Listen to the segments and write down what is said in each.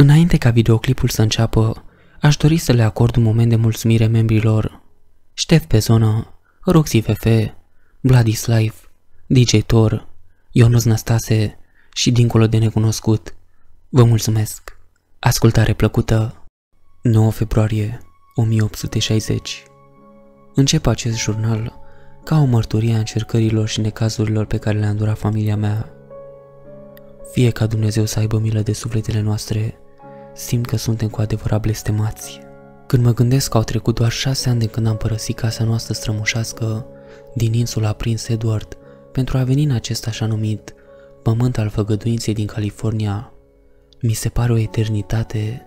Înainte ca videoclipul să înceapă, aș dori să le acord un moment de mulțumire membrilor. Ștef pe zonă, Roxy FF, Vladislav, DJ Thor, Ionuț Năstase și dincolo de necunoscut. Vă mulțumesc! Ascultare plăcută! 9 februarie 1860 Încep acest jurnal ca o mărturie a încercărilor și necazurilor pe care le-a îndurat familia mea. Fie ca Dumnezeu să aibă milă de sufletele noastre, simt că suntem cu adevărat blestemați. Când mă gândesc că au trecut doar șase ani de când am părăsit casa noastră strămoșească din insula Prince Edward pentru a veni în acest așa numit pământ al făgăduinței din California, mi se pare o eternitate.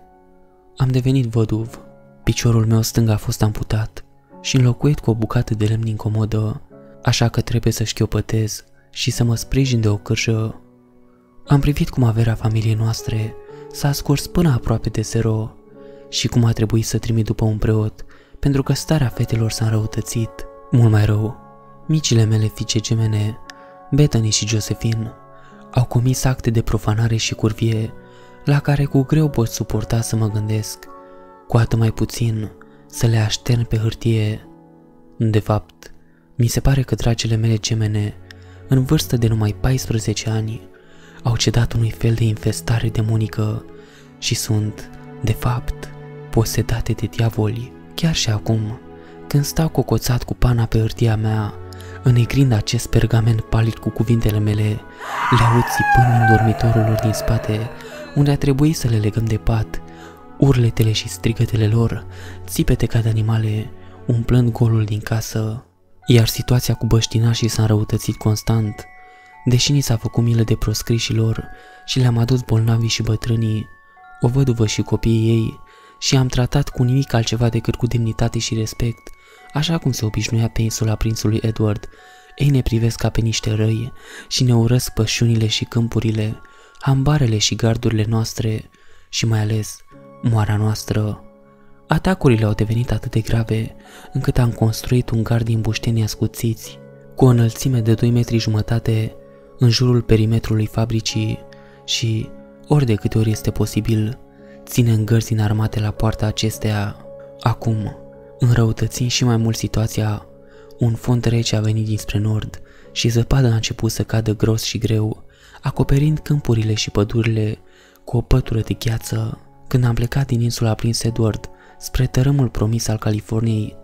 Am devenit văduv, piciorul meu stâng a fost amputat și înlocuit cu o bucată de lemn incomodă, așa că trebuie să șchiopătez și să mă sprijin de o cârjă. Am privit cum averea familiei noastre s-a scurs până aproape de zero și cum a trebuit să trimit după un preot, pentru că starea fetelor s-a înrăutățit. Mult mai rău, micile mele fiice gemene, Bethany și Josephine, au comis acte de profanare și curvie la care cu greu pot suporta să mă gândesc, cu atât mai puțin să le aștern pe hârtie. De fapt, mi se pare că dragile mele gemene, în vârstă de numai 14 ani, au cedat unui fel de infestare demonică și sunt, de fapt, posedate de diavoli. Chiar și acum, când stau cocoțat cu pana pe hârtia mea, înegrind acest pergament palid cu cuvintele mele, le aud țipând în dormitorul lor din spate, unde a trebuit să le legăm de pat, urletele și strigătele lor, țipete ca de animale, umplând golul din casă, iar situația cu băștinașii s-a înrăutățit constant, deși ni s-a făcut milă de proscrișilor și le-am adus bolnavii și bătrânii, o văduvă și copiii ei, și am tratat cu nimic altceva decât cu demnitate și respect, așa cum se obișnuia pe insula prințului Edward. Ei ne privesc ca pe niște răi și ne urăsc pășunile și câmpurile, hambarele și gardurile noastre și mai ales moara noastră. Atacurile au devenit atât de grave încât am construit un gard din bușteni ascuțiți, cu o înălțime de 2 metri jumătate în jurul perimetrului fabricii și, ori de câte ori este posibil, ținem gărzi înarmate la poarta acesteia. Acum, înrăutățind și mai mult situația, un fond rece a venit dinspre nord și zăpada a început să cadă gros și greu, acoperind câmpurile și pădurile cu o pătură de gheață. Când am plecat din insula Prince Edward spre tărâmul promis al Californiei,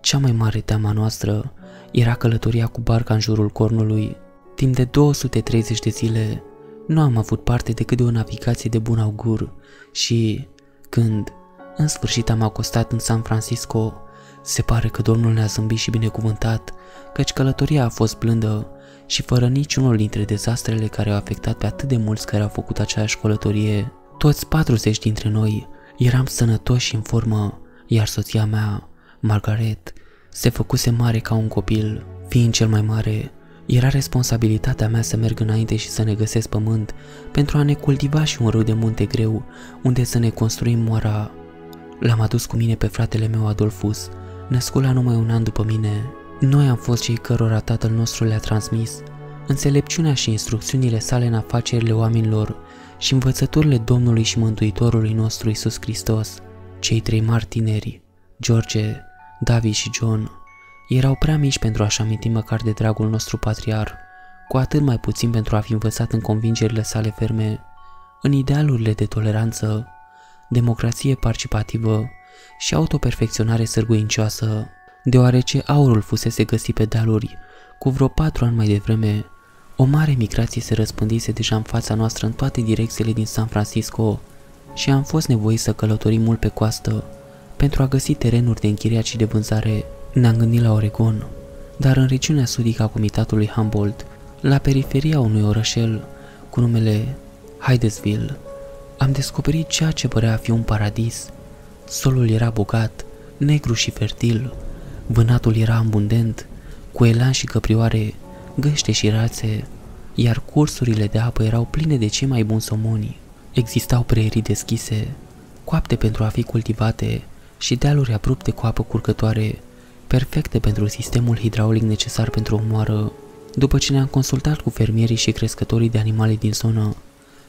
cea mai mare teama noastră era călătoria cu barca în jurul cornului. Timp de 230 de zile nu am avut parte decât de o navigație de bun augur și, când, în sfârșit am acostat în San Francisco, se pare că Domnul ne-a zâmbit și binecuvântat, căci călătoria a fost blândă și fără niciunul dintre dezastrele care au afectat pe atât de mulți care au făcut aceeași călătorie. Toți 40 dintre noi eram sănătoși și în formă, iar soția mea, Margaret, se făcuse mare ca un copil, fiind cel mai mare, era responsabilitatea mea să merg înainte și să ne găsesc pământ pentru a ne cultiva și un râu de munte greu unde să ne construim moara. L-am adus cu mine pe fratele meu Adolfus, născut la numai un an după mine. Noi am fost cei cărora tatăl nostru le-a transmis înțelepciunea și instrucțiunile sale în afacerile oamenilor și învățăturile Domnului și Mântuitorului nostru Isus Hristos. Cei trei mari tineri, George, David și John, erau prea mici pentru a-și aminti măcar de dragul nostru patriar, cu atât mai puțin pentru a fi învățat în convingerile sale ferme, în idealurile de toleranță, democrație participativă și autoperfecționare sârguincioasă, deoarece aurul fusese găsit pe dealuri cu vreo patru ani mai devreme, o mare migrație se răspândise deja în fața noastră în toate direcțiile din San Francisco și am fost nevoiți să călătorim mult pe coastă pentru a găsi terenuri de închiriat și de vânzare ne-am gândit la Oregon, dar în regiunea sudică a comitatului Humboldt, la periferia unui orășel cu numele Hydesville, am descoperit ceea ce părea a fi un paradis. Solul era bogat, negru și fertil, vânatul era abundent, cu elan și căprioare, găște și rațe, iar cursurile de apă erau pline de cei mai buni somoni. Existau prerii deschise, coapte pentru a fi cultivate și dealuri abrupte cu apă curgătoare perfecte pentru sistemul hidraulic necesar pentru o moară. După ce ne-am consultat cu fermierii și crescătorii de animale din zonă,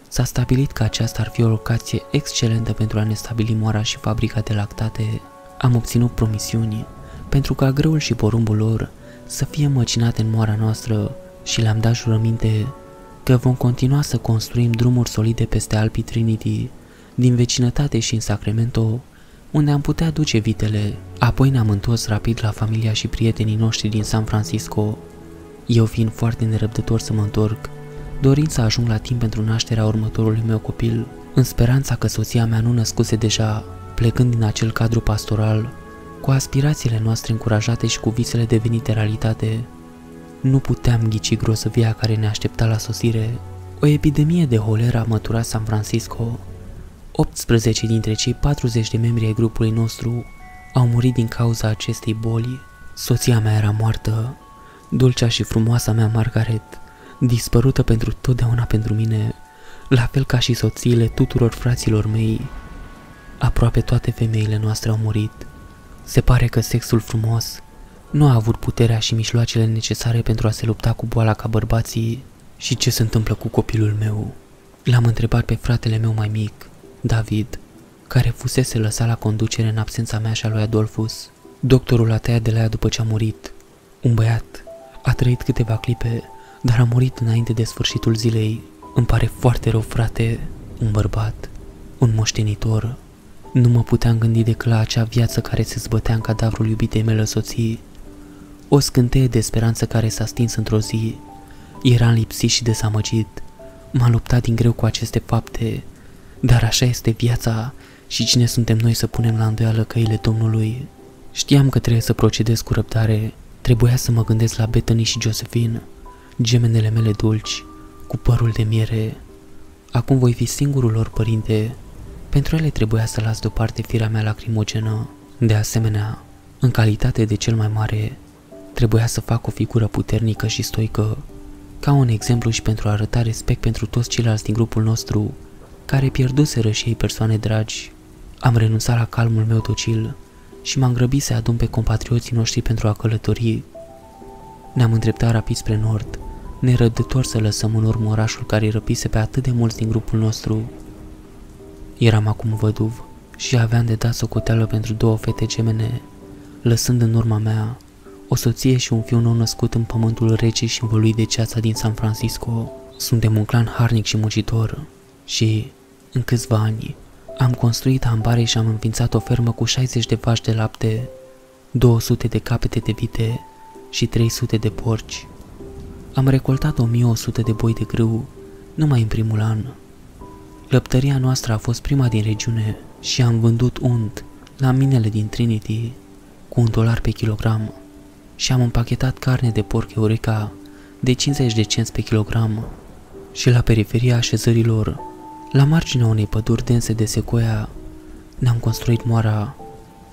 S-a stabilit că aceasta ar fi o locație excelentă pentru a ne stabili moara și fabrica de lactate. Am obținut promisiuni pentru ca grâul și porumbul lor să fie măcinate în moara noastră și le-am dat jurăminte că vom continua să construim drumuri solide peste Alpii Trinity, din vecinătate și în Sacramento, unde am putea duce vitele. Apoi ne-am întors rapid la familia și prietenii noștri din San Francisco. Eu fiind foarte nerăbdător să mă întorc, dorind să ajung la timp pentru nașterea următorului meu copil, în speranța că soția mea nu născuse deja, plecând din acel cadru pastoral, cu aspirațiile noastre încurajate și cu visele devenite realitate, nu puteam ghici grosăvia care ne aștepta la sosire. O epidemie de holera mătura San Francisco. 18 dintre cei 40 de membri ai grupului nostru au murit din cauza acestei boli. Soția mea era moartă, dulcea și frumoasa mea Margaret, dispărută pentru totdeauna pentru mine, la fel ca și soțiile tuturor fraților mei. Aproape toate femeile noastre au murit. Se pare că sexul frumos nu a avut puterea și mijloacele necesare pentru a se lupta cu boala ca bărbații și ce se întâmplă cu copilul meu. L-am întrebat pe fratele meu mai mic, David, care fusese lăsat la conducere în absența mea și a lui Adolfus. Doctorul a tăiat de la ea după ce a murit. Un băiat a trăit câteva clipe, dar a murit înainte de sfârșitul zilei. Îmi pare foarte rău, frate, un bărbat, un moștenitor. Nu mă puteam gândi decât la acea viață care se zbătea în cadavrul iubitei mele soții o scânteie de speranță care s-a stins într-o zi. Eram lipsit și dezamăgit. M-am luptat din greu cu aceste fapte, dar așa este viața și cine suntem noi să punem la îndoială căile Domnului. Știam că trebuie să procedez cu răbdare, trebuia să mă gândesc la Bethany și Josephine, gemenele mele dulci, cu părul de miere. Acum voi fi singurul lor părinte. Pentru ele trebuia să las deoparte firea mea lacrimogenă. De asemenea, în calitate de cel mai mare, Trebuia să fac o figură puternică și stoică, ca un exemplu și pentru a arăta respect pentru toți ceilalți din grupul nostru, care pierduseră și ei persoane dragi. Am renunțat la calmul meu docil și m-am grăbit să adun pe compatrioții noștri pentru a călători. Ne-am îndreptat rapid spre nord, nerăbdător să lăsăm în urmă orașul care răpise pe atât de mulți din grupul nostru. Eram acum văduv și aveam de dat socoteală pentru două fete gemene, lăsând în urma mea o soție și un fiu nou născut în pământul rece și învăluit de ceața din San Francisco. Suntem un clan harnic și muncitor și, în câțiva ani, am construit ambare și am înființat o fermă cu 60 de vaci de lapte, 200 de capete de vite și 300 de porci. Am recoltat 1100 de boi de grâu numai în primul an. Lăptăria noastră a fost prima din regiune și am vândut unt la minele din Trinity cu un dolar pe kilogram și am împachetat carne de porc Eureka de 50 de cenți pe kilogram și la periferia așezărilor, la marginea unei păduri dense de secoia, ne-am construit moara.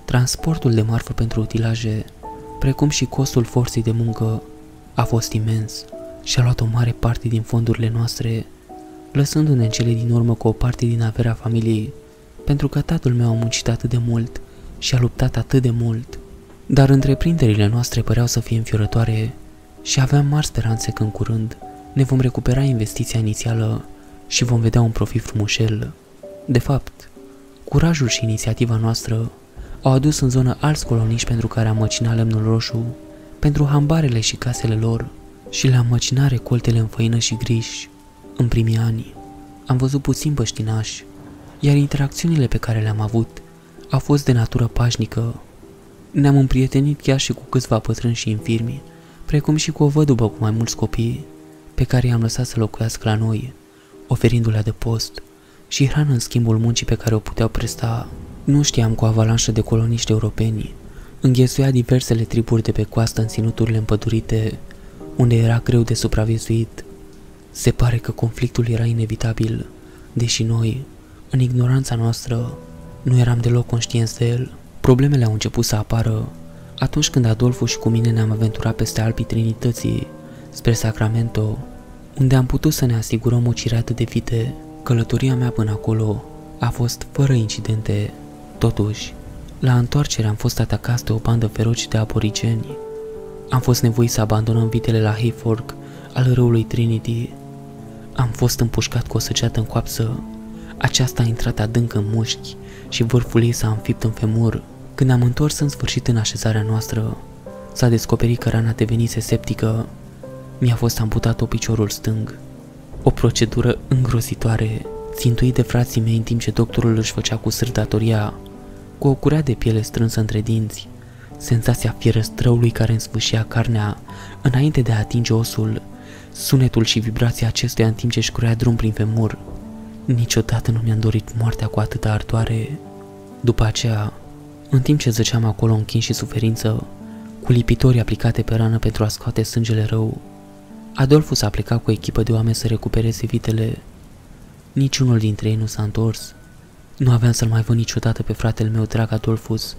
Transportul de marfă pentru utilaje, precum și costul forței de muncă, a fost imens și a luat o mare parte din fondurile noastre, lăsându-ne în cele din urmă cu o parte din averea familiei, pentru că tatăl meu a muncit atât de mult și a luptat atât de mult dar întreprinderile noastre păreau să fie înfiorătoare și aveam mari speranțe că în curând ne vom recupera investiția inițială și vom vedea un profit frumușel. De fapt, curajul și inițiativa noastră au adus în zonă alți coloniști pentru care am măcinat lemnul roșu, pentru hambarele și casele lor și le-am măcinat recoltele în făină și griș. În primii ani am văzut puțin băștinași, iar interacțiunile pe care le-am avut au fost de natură pașnică ne-am împrietenit chiar și cu câțiva pătrâni și infirmi, precum și cu o văduvă cu mai mulți copii, pe care i-am lăsat să locuiască la noi, oferindu-le de post și hrană în schimbul muncii pe care o puteau presta. Nu știam cu avalanșă de coloniști europeni. Înghesuia diversele triburi de pe coastă în ținuturile împădurite, unde era greu de supraviețuit. Se pare că conflictul era inevitabil, deși noi, în ignoranța noastră, nu eram deloc conștienți de el. Problemele au început să apară atunci când Adolfo și cu mine ne-am aventurat peste Alpii Trinității spre Sacramento, unde am putut să ne asigurăm o cireată de vite. Călătoria mea până acolo a fost fără incidente. Totuși, la întoarcere am fost atacați de o bandă feroce de aborigeni. Am fost nevoit să abandonăm vitele la Hayfork al râului Trinity. Am fost împușcat cu o săgeată în coapsă. Aceasta a intrat adânc în mușchi și vârful ei s-a înfipt în femur. Când am întors în sfârșit în așezarea noastră, s-a descoperit că rana devenise septică. Mi-a fost amputat o piciorul stâng. O procedură îngrozitoare, țintuit de frații mei în timp ce doctorul își făcea cu sârdatoria, cu o curea de piele strânsă între dinți, senzația fierăstrăului care însfâșia carnea înainte de a atinge osul, sunetul și vibrația acestuia în timp ce își curea drum prin femur. Niciodată nu mi-am dorit moartea cu atâta ardoare. După aceea, în timp ce zăceam acolo închins și suferință, cu lipitori aplicate pe rană pentru a scoate sângele rău, Adolfus a plecat cu o echipă de oameni să recupereze vitele. Niciunul dintre ei nu s-a întors. Nu aveam să-l mai văd niciodată pe fratele meu drag Adolfus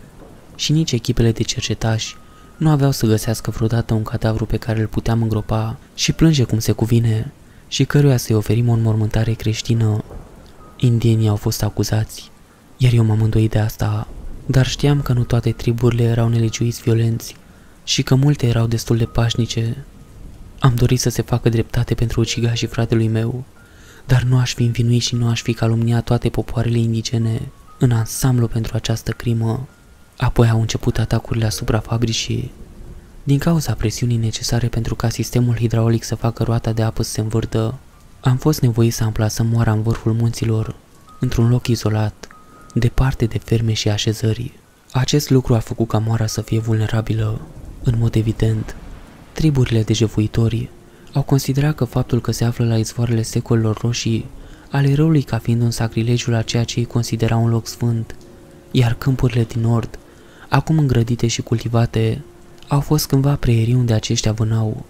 și nici echipele de cercetași nu aveau să găsească vreodată un cadavru pe care îl puteam îngropa și plânge cum se cuvine și căruia să-i oferim o înmormântare creștină. Indienii au fost acuzați, iar eu m-am îndoit de asta, dar știam că nu toate triburile erau nelegiuiți violenți și că multe erau destul de pașnice. Am dorit să se facă dreptate pentru ucigașii fratelui meu, dar nu aș fi învinuit și nu aș fi calumniat toate popoarele indigene în ansamblu pentru această crimă. Apoi au început atacurile asupra fabricii. Din cauza presiunii necesare pentru ca sistemul hidraulic să facă roata de apă să se învârtă, am fost nevoit să amplasăm moara în vârful munților, într-un loc izolat, departe de ferme și așezări. Acest lucru a făcut ca moara să fie vulnerabilă, în mod evident. Triburile de jefuitori au considerat că faptul că se află la izvoarele secolilor roșii ale răului ca fiind un sacrilegiu la ceea ce ei considerau un loc sfânt, iar câmpurile din nord, acum îngrădite și cultivate, au fost cândva preierii unde aceștia vânau.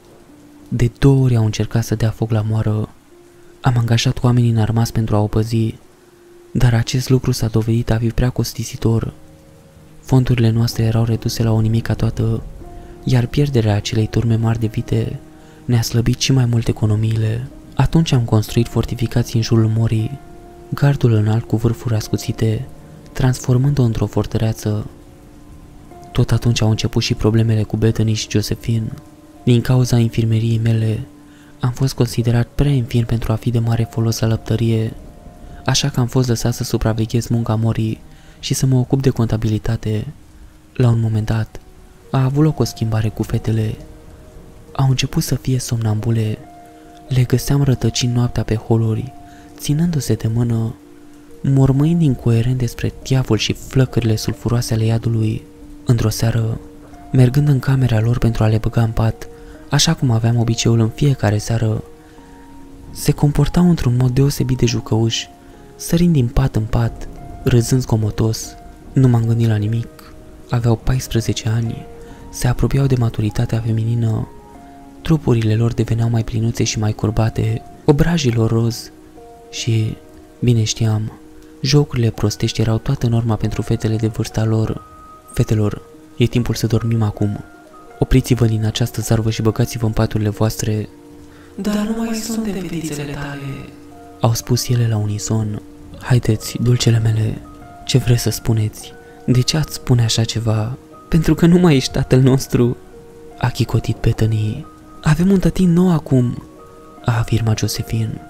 De două ori au încercat să dea foc la moară. Am angajat oamenii înarmați pentru a o păzi, dar acest lucru s-a dovedit a fi prea costisitor. Fondurile noastre erau reduse la o nimica toată, iar pierderea acelei turme mari de vite ne-a slăbit și mai mult economiile. Atunci am construit fortificații în jurul morii, gardul înalt cu vârfuri ascuțite, transformând-o într-o fortăreață. Tot atunci au început și problemele cu Bethany și Josephine. Din cauza infirmeriei mele, am fost considerat prea infirm pentru a fi de mare folos la lăptărie, așa că am fost lăsat să supraveghez munca morii și să mă ocup de contabilitate. La un moment dat, a avut loc o schimbare cu fetele. Au început să fie somnambule. Le găseam rătăcind noaptea pe holuri, ținându-se de mână, mormâind incoerent despre diavol și flăcările sulfuroase ale iadului. Într-o seară, mergând în camera lor pentru a le băga în pat, așa cum aveam obiceiul în fiecare seară, se comportau într-un mod deosebit de jucăuș, sărind din pat în pat, râzând scomotos. Nu m-am gândit la nimic. Aveau 14 ani, se apropiau de maturitatea feminină, trupurile lor deveneau mai plinuțe și mai curbate, obrajii lor roz și, bine știam, jocurile prostești erau toată norma pentru fetele de vârsta lor. Fetelor, e timpul să dormim acum. Opriți-vă din această zarvă și băgați-vă în paturile voastre. Dar nu mai sunt fetițele tale, au spus ele la unison. Haideți, dulcele mele, ce vreți să spuneți? De ce ați spune așa ceva? Pentru că nu mai ești tatăl nostru, a chicotit Bethany. Avem un tătin nou acum, a afirmat Josephine,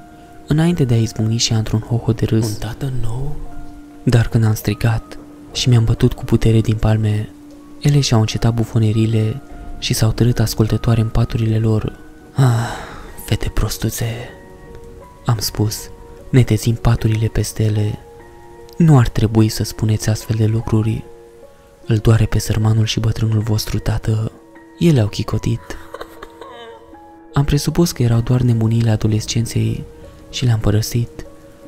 înainte de a izbucni și într-un hoho de râs. Un tată nou? Dar când am strigat și mi-am bătut cu putere din palme, ele și-au încetat bufonerile și s-au târât ascultătoare în paturile lor. Ah, fete prostuțe, am spus, netezind paturile peste ele. Nu ar trebui să spuneți astfel de lucruri. Îl doare pe sărmanul și bătrânul vostru tată. Ele au chicotit. Am presupus că erau doar nemuniile adolescenței și le-am părăsit,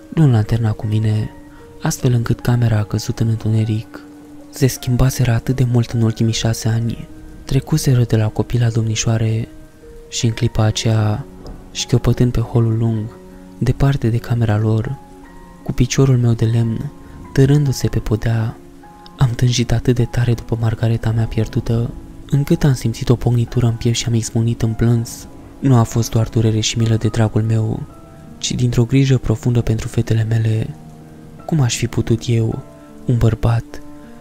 luând lanterna cu mine, astfel încât camera a căzut în întuneric. Se schimbaseră atât de mult în ultimii șase ani, trecuseră de la copil la domnișoare și în clipa aceea, șchiopătând pe holul lung, departe de camera lor, cu piciorul meu de lemn, târându-se pe podea, am tânjit atât de tare după margareta mea pierdută, încât am simțit o pognitură în piept și am izmunit în plâns. Nu a fost doar durere și milă de dragul meu, ci dintr-o grijă profundă pentru fetele mele. Cum aș fi putut eu, un bărbat,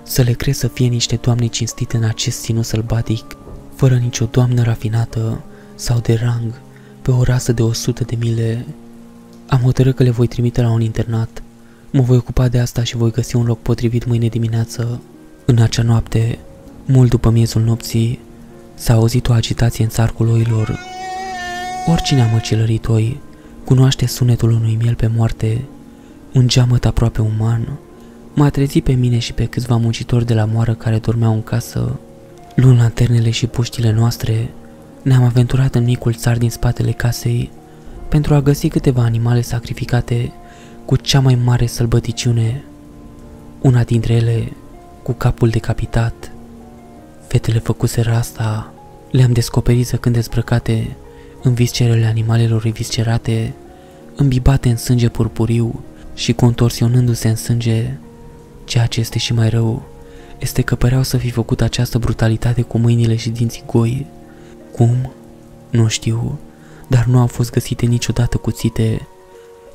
să le cred să fie niște doamne cinstite în acest sinus sălbatic, fără nicio doamnă rafinată sau de rang, pe o rasă de o sută de mile. Am hotărât că le voi trimite la un internat. Mă voi ocupa de asta și voi găsi un loc potrivit mâine dimineață. În acea noapte, mult după miezul nopții, s-a auzit o agitație în țarcul oilor. Oricine a măcelărit oi, cunoaște sunetul unui miel pe moarte, un geamăt aproape uman. M-a trezit pe mine și pe câțiva muncitori de la moară care dormeau în casă. Luând lanternele și puștile noastre, ne-am aventurat în micul țar din spatele casei pentru a găsi câteva animale sacrificate cu cea mai mare sălbăticiune, una dintre ele cu capul decapitat. Fetele făcuseră asta, le-am descoperit zăcând dezbrăcate în viscerele animalelor viscerate, îmbibate în sânge purpuriu și contorsionându-se în sânge. Ceea ce este și mai rău este că păreau să fi făcut această brutalitate cu mâinile și dinții goi. Cum? Nu știu, dar nu au fost găsite niciodată cuțite.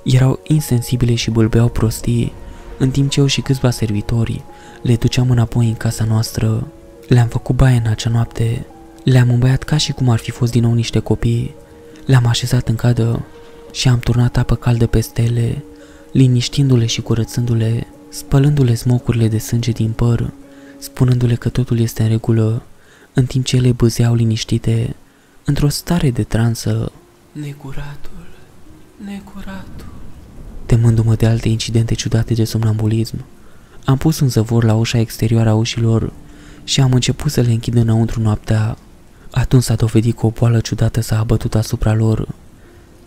Erau insensibile și bâlbeau prostii, în timp ce eu și câțiva servitori le duceam înapoi în casa noastră. Le-am făcut baie în acea noapte, le-am îmbăiat ca și cum ar fi fost din nou niște copii, le-am așezat în cadă și am turnat apă caldă peste ele, liniștindu-le și curățându-le, spălându-le smocurile de sânge din păr, spunându-le că totul este în regulă, în timp ce ele băzeau liniștite, într-o stare de transă. Necuratul, necuratul. Temându-mă de alte incidente ciudate de somnambulism, am pus un zăvor la ușa exterioară a ușilor și am început să le închid înăuntru noaptea. Atunci s-a dovedit că o boală ciudată s-a abătut asupra lor.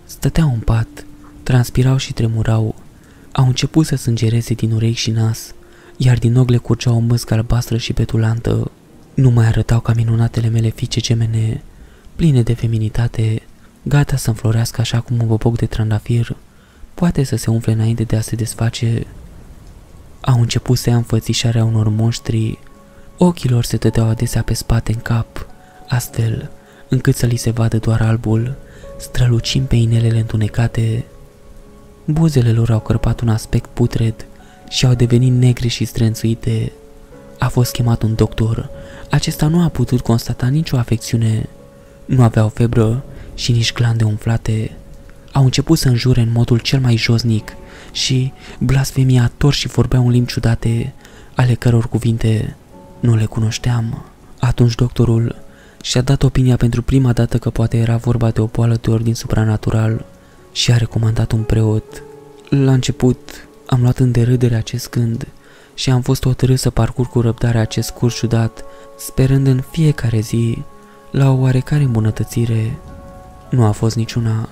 Stăteau în pat, transpirau și tremurau. Au început să sângereze din urechi și nas, iar din ochi le curgea o măscă albastră și petulantă. Nu mai arătau ca minunatele mele fiice gemene, pline de feminitate, gata să înflorească așa cum un boboc de trandafir poate să se umfle înainte de a se desface. Au început să ia înfățișarea unor monștri, ochii lor se tăteau adesea pe spate în cap, astfel încât să li se vadă doar albul, strălucind pe inelele întunecate. Buzele lor au cărpat un aspect putred și au devenit negre și strânțuite. A fost chemat un doctor. Acesta nu a putut constata nicio afecțiune. Nu aveau febră și nici glande umflate. Au început să înjure în modul cel mai josnic și blasfemiator și vorbeau în limbi ciudate, ale căror cuvinte nu le cunoșteam. Atunci doctorul și-a dat opinia pentru prima dată că poate era vorba de o boală de ordin supranatural și a recomandat un preot. La început am luat în derâdere acest gând și am fost hotărât să parcurg cu răbdare acest curs ciudat, sperând în fiecare zi la o oarecare îmbunătățire. Nu a fost niciuna.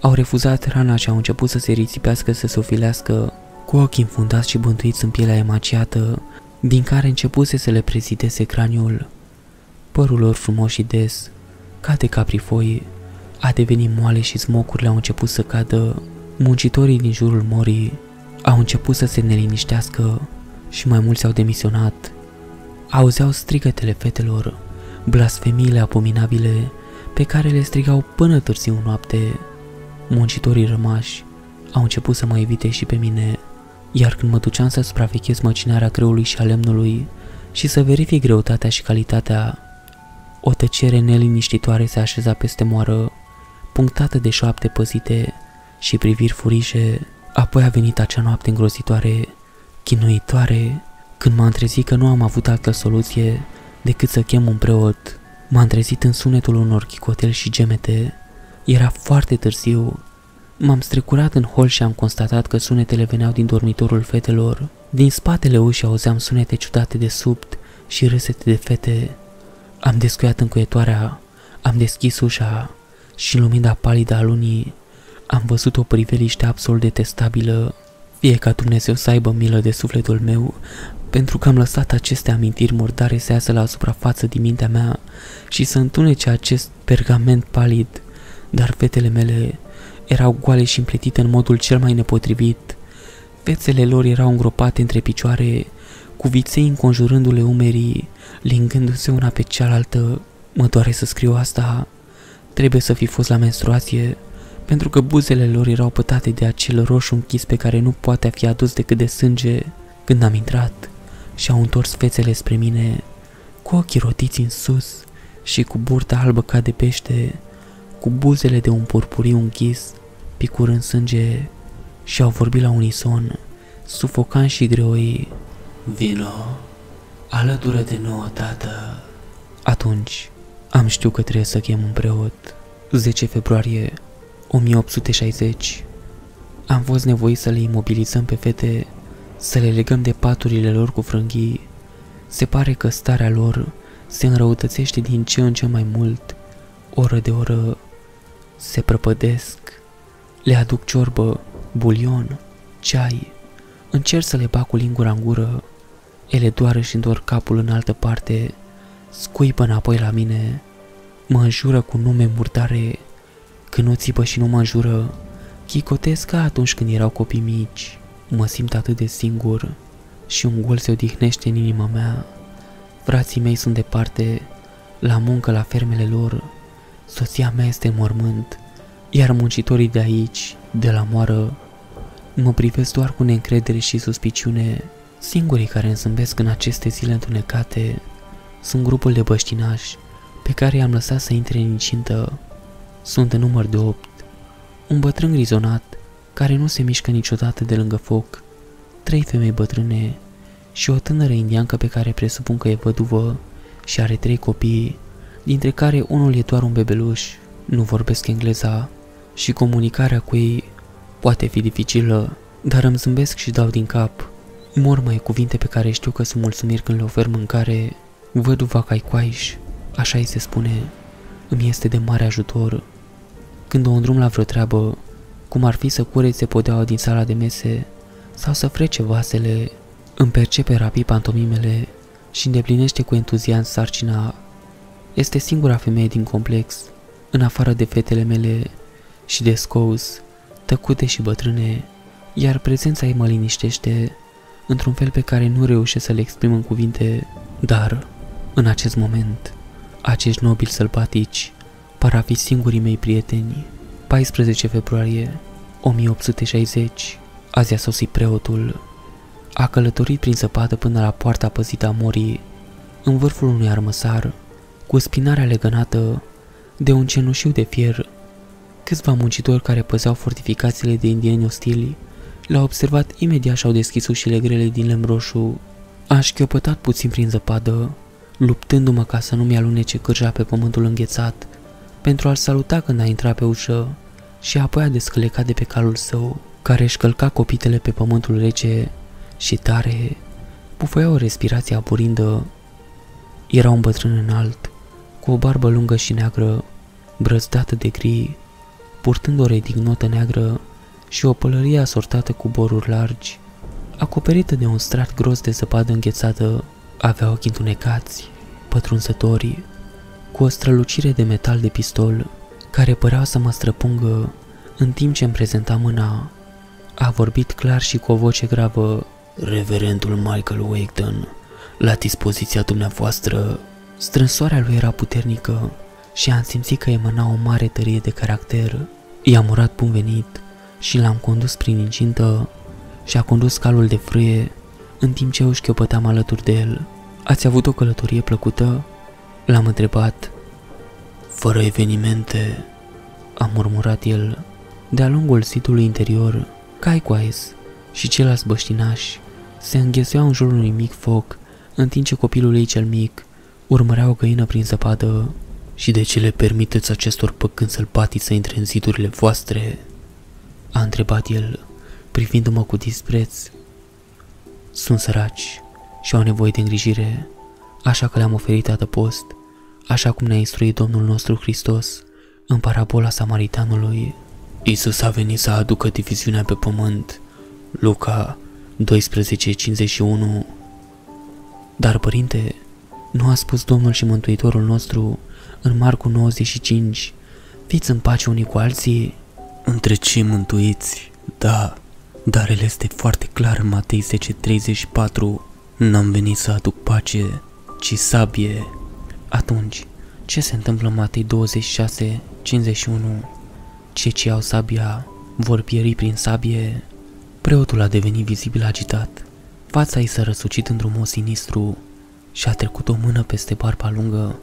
Au refuzat rana și au început să se risipească, să se ofilească, cu ochii înfundați și bântuiți în pielea emaciată, din care începuse să le prezideze craniul. Părul lor frumos și des, ca de caprifoi, a devenit moale și smocurile au început să cadă. Muncitorii din jurul morii au început să se neliniștească și mai mulți au demisionat. Auzeau strigătele fetelor, blasfemiile abominabile pe care le strigau până târziu noapte. Muncitorii rămași au început să mă evite și pe mine, iar când mă duceam să supraveghez măcinarea greului și a lemnului și să verific greutatea și calitatea, o tăcere neliniștitoare se așeza peste moară, punctată de șoapte păzite și priviri furișe. Apoi a venit acea noapte îngrozitoare, chinuitoare, când m-am trezit că nu am avut altă soluție decât să chem un preot. M-am trezit în sunetul unor chicoteli și gemete. Era foarte târziu. M-am strecurat în hol și am constatat că sunetele veneau din dormitorul fetelor. Din spatele ușii auzeam sunete ciudate de subt și râsete de fete. Am descuiat încuietoarea, am deschis ușa și în lumina palidă a lunii am văzut o priveliște absolut detestabilă. Fie ca Dumnezeu să aibă milă de sufletul meu, pentru că am lăsat aceste amintiri murdare să iasă la suprafață din mintea mea și să întunece acest pergament palid, dar fetele mele erau goale și împletite în modul cel mai nepotrivit. Fețele lor erau îngropate între picioare, cu viței înconjurându-le umerii, lingându-se una pe cealaltă. Mă doare să scriu asta. Trebuie să fi fost la menstruație, pentru că buzele lor erau pătate de acel roșu închis pe care nu poate fi adus decât de sânge. Când am intrat, și-au întors fețele spre mine, cu ochii rotiți în sus și cu burta albă ca de pește, cu buzele de un purpuriu închis. picuri în sânge și au vorbit la unison, sufocant și greoi. Vino, alătură-te nouă, tată. Atunci am știut că trebuie să chem un preot. 10 februarie 1860 Am fost nevoit să le imobilizăm pe fete, să le legăm de paturile lor cu frânghii. Se pare că starea lor se înrăutățește din ce în ce mai mult, oră de oră. Se prăpădesc, le aduc ciorbă, bulion, ceai, încerc să le bag cu lingura în gură, ele doar își întorc capul în altă parte, scuipă înapoi la mine, mă înjură cu nume murdare, când nu țipă și nu mă înjură, chicotesc ca atunci când erau copii mici, mă simt atât de singur și un gol se odihnește în inima mea. Frații mei sunt departe, la muncă la fermele lor, soția mea este în mormânt, iar muncitorii de aici, de la moară, mă privesc doar cu neîncredere și suspiciune. Singurii care îmi zâmbesc în aceste zile întunecate sunt grupul de băștinași pe care i-am lăsat să intre în incintă. Sunt în număr de opt. Un bătrân grizonat, care nu se mișcă niciodată de lângă foc, trei femei bătrâne și o tânără indiancă pe care presupun că e văduvă și are trei copii, dintre care unul e doar un bebeluș, nu vorbesc engleza și comunicarea cu ei poate fi dificilă, dar îmi zâmbesc și dau din cap. Mormăie cuvinte pe care știu că sunt mulțumiri când le ofer mâncare, văduva Caicoaiș, așa îi se spune, îmi este de mare ajutor. Când o îndrum la vreo treabă, cum ar fi să curețe podeaua din sala de mese sau să frece vasele, îmi percepe rapid pantomimele și îndeplinește cu entuziasm sarcina. Este singura femeie din complex, în afară de fetele mele și de scous, tăcute și bătrâne, iar prezența ei mă liniștește într-un fel pe care nu reușesc să le exprim în cuvinte, dar, în acest moment, acești nobili sălbatici par a fi singurii mei prieteni. 14 februarie 1860 Azi a sosit preotul. A călătorit prin zăpadă până la poarta păzită a morii, în vârful unui armăsar, cu spinarea legănată de un cenușiu de fier. Câțiva muncitori care păzeau fortificațiile de indieni ostili l-au observat imediat și au deschis ușile grele din lemn roșu. A șchiopătat puțin prin zăpadă, luptându-mă ca să nu-mi alunece cârja pe pământul înghețat, pentru a-l saluta când a intrat pe ușă și apoi a descălecat de pe calul său, care își călca copitele pe pământul rece și tare, bufăia o respirație aburindă. Era un bătrân înalt, cu o barbă lungă și neagră, brăzdată de gri, purtând o redignotă neagră și o pălărie asortată cu boruri largi, acoperită de un strat gros de zăpadă înghețată, avea ochii întunecați, pătrunzătorii, cu o strălucire de metal de pistol, care părea să mă străpungă în timp ce îmi prezenta mâna. A vorbit clar și cu o voce gravă, Reverendul Michael Waketon, la dispoziția dumneavoastră. Strânsoarea lui era puternică și am simțit că emana o mare tărie de caracter. I-am urat bun venit și l-am condus prin incintă și a condus calul de frâie în timp ce eu șchiopăteam alături de el. Ați avut o călătorie plăcută? L-am întrebat. Fără evenimente, a murmurat el. De-a lungul sitului interior, Caicoais și ceilalți băștinași se înghesuiau în jurul unui mic foc, în timp ce copilul ei cel mic urmărea o găină prin zăpadă. Și de ce le permiteți acestor păcâni sălbatici să intre în zidurile voastre? A întrebat el, privindu-mă cu dispreț. Sunt săraci și au nevoie de îngrijire, așa că le-am oferit adăpost, așa cum ne-a instruit Domnul nostru Hristos în parabola Samaritanului. Isus a venit să aducă diviziunea pe pământ. Luca 12:51 Dar, părinte, nu a spus Domnul și Mântuitorul nostru în Marcu 95, fiți în pace unii cu alții? Între cei mântuiți, da, dar el este foarte clar în Matei 10:34, n-am venit să aduc pace, ci sabie. Atunci, ce se întâmplă în Matei 26, 51? Cei ce au sabia vor pieri prin sabie. Preotul a devenit vizibil agitat. Fața ei s-a răsucit într-un mod sinistru și a trecut o mână peste barba lungă.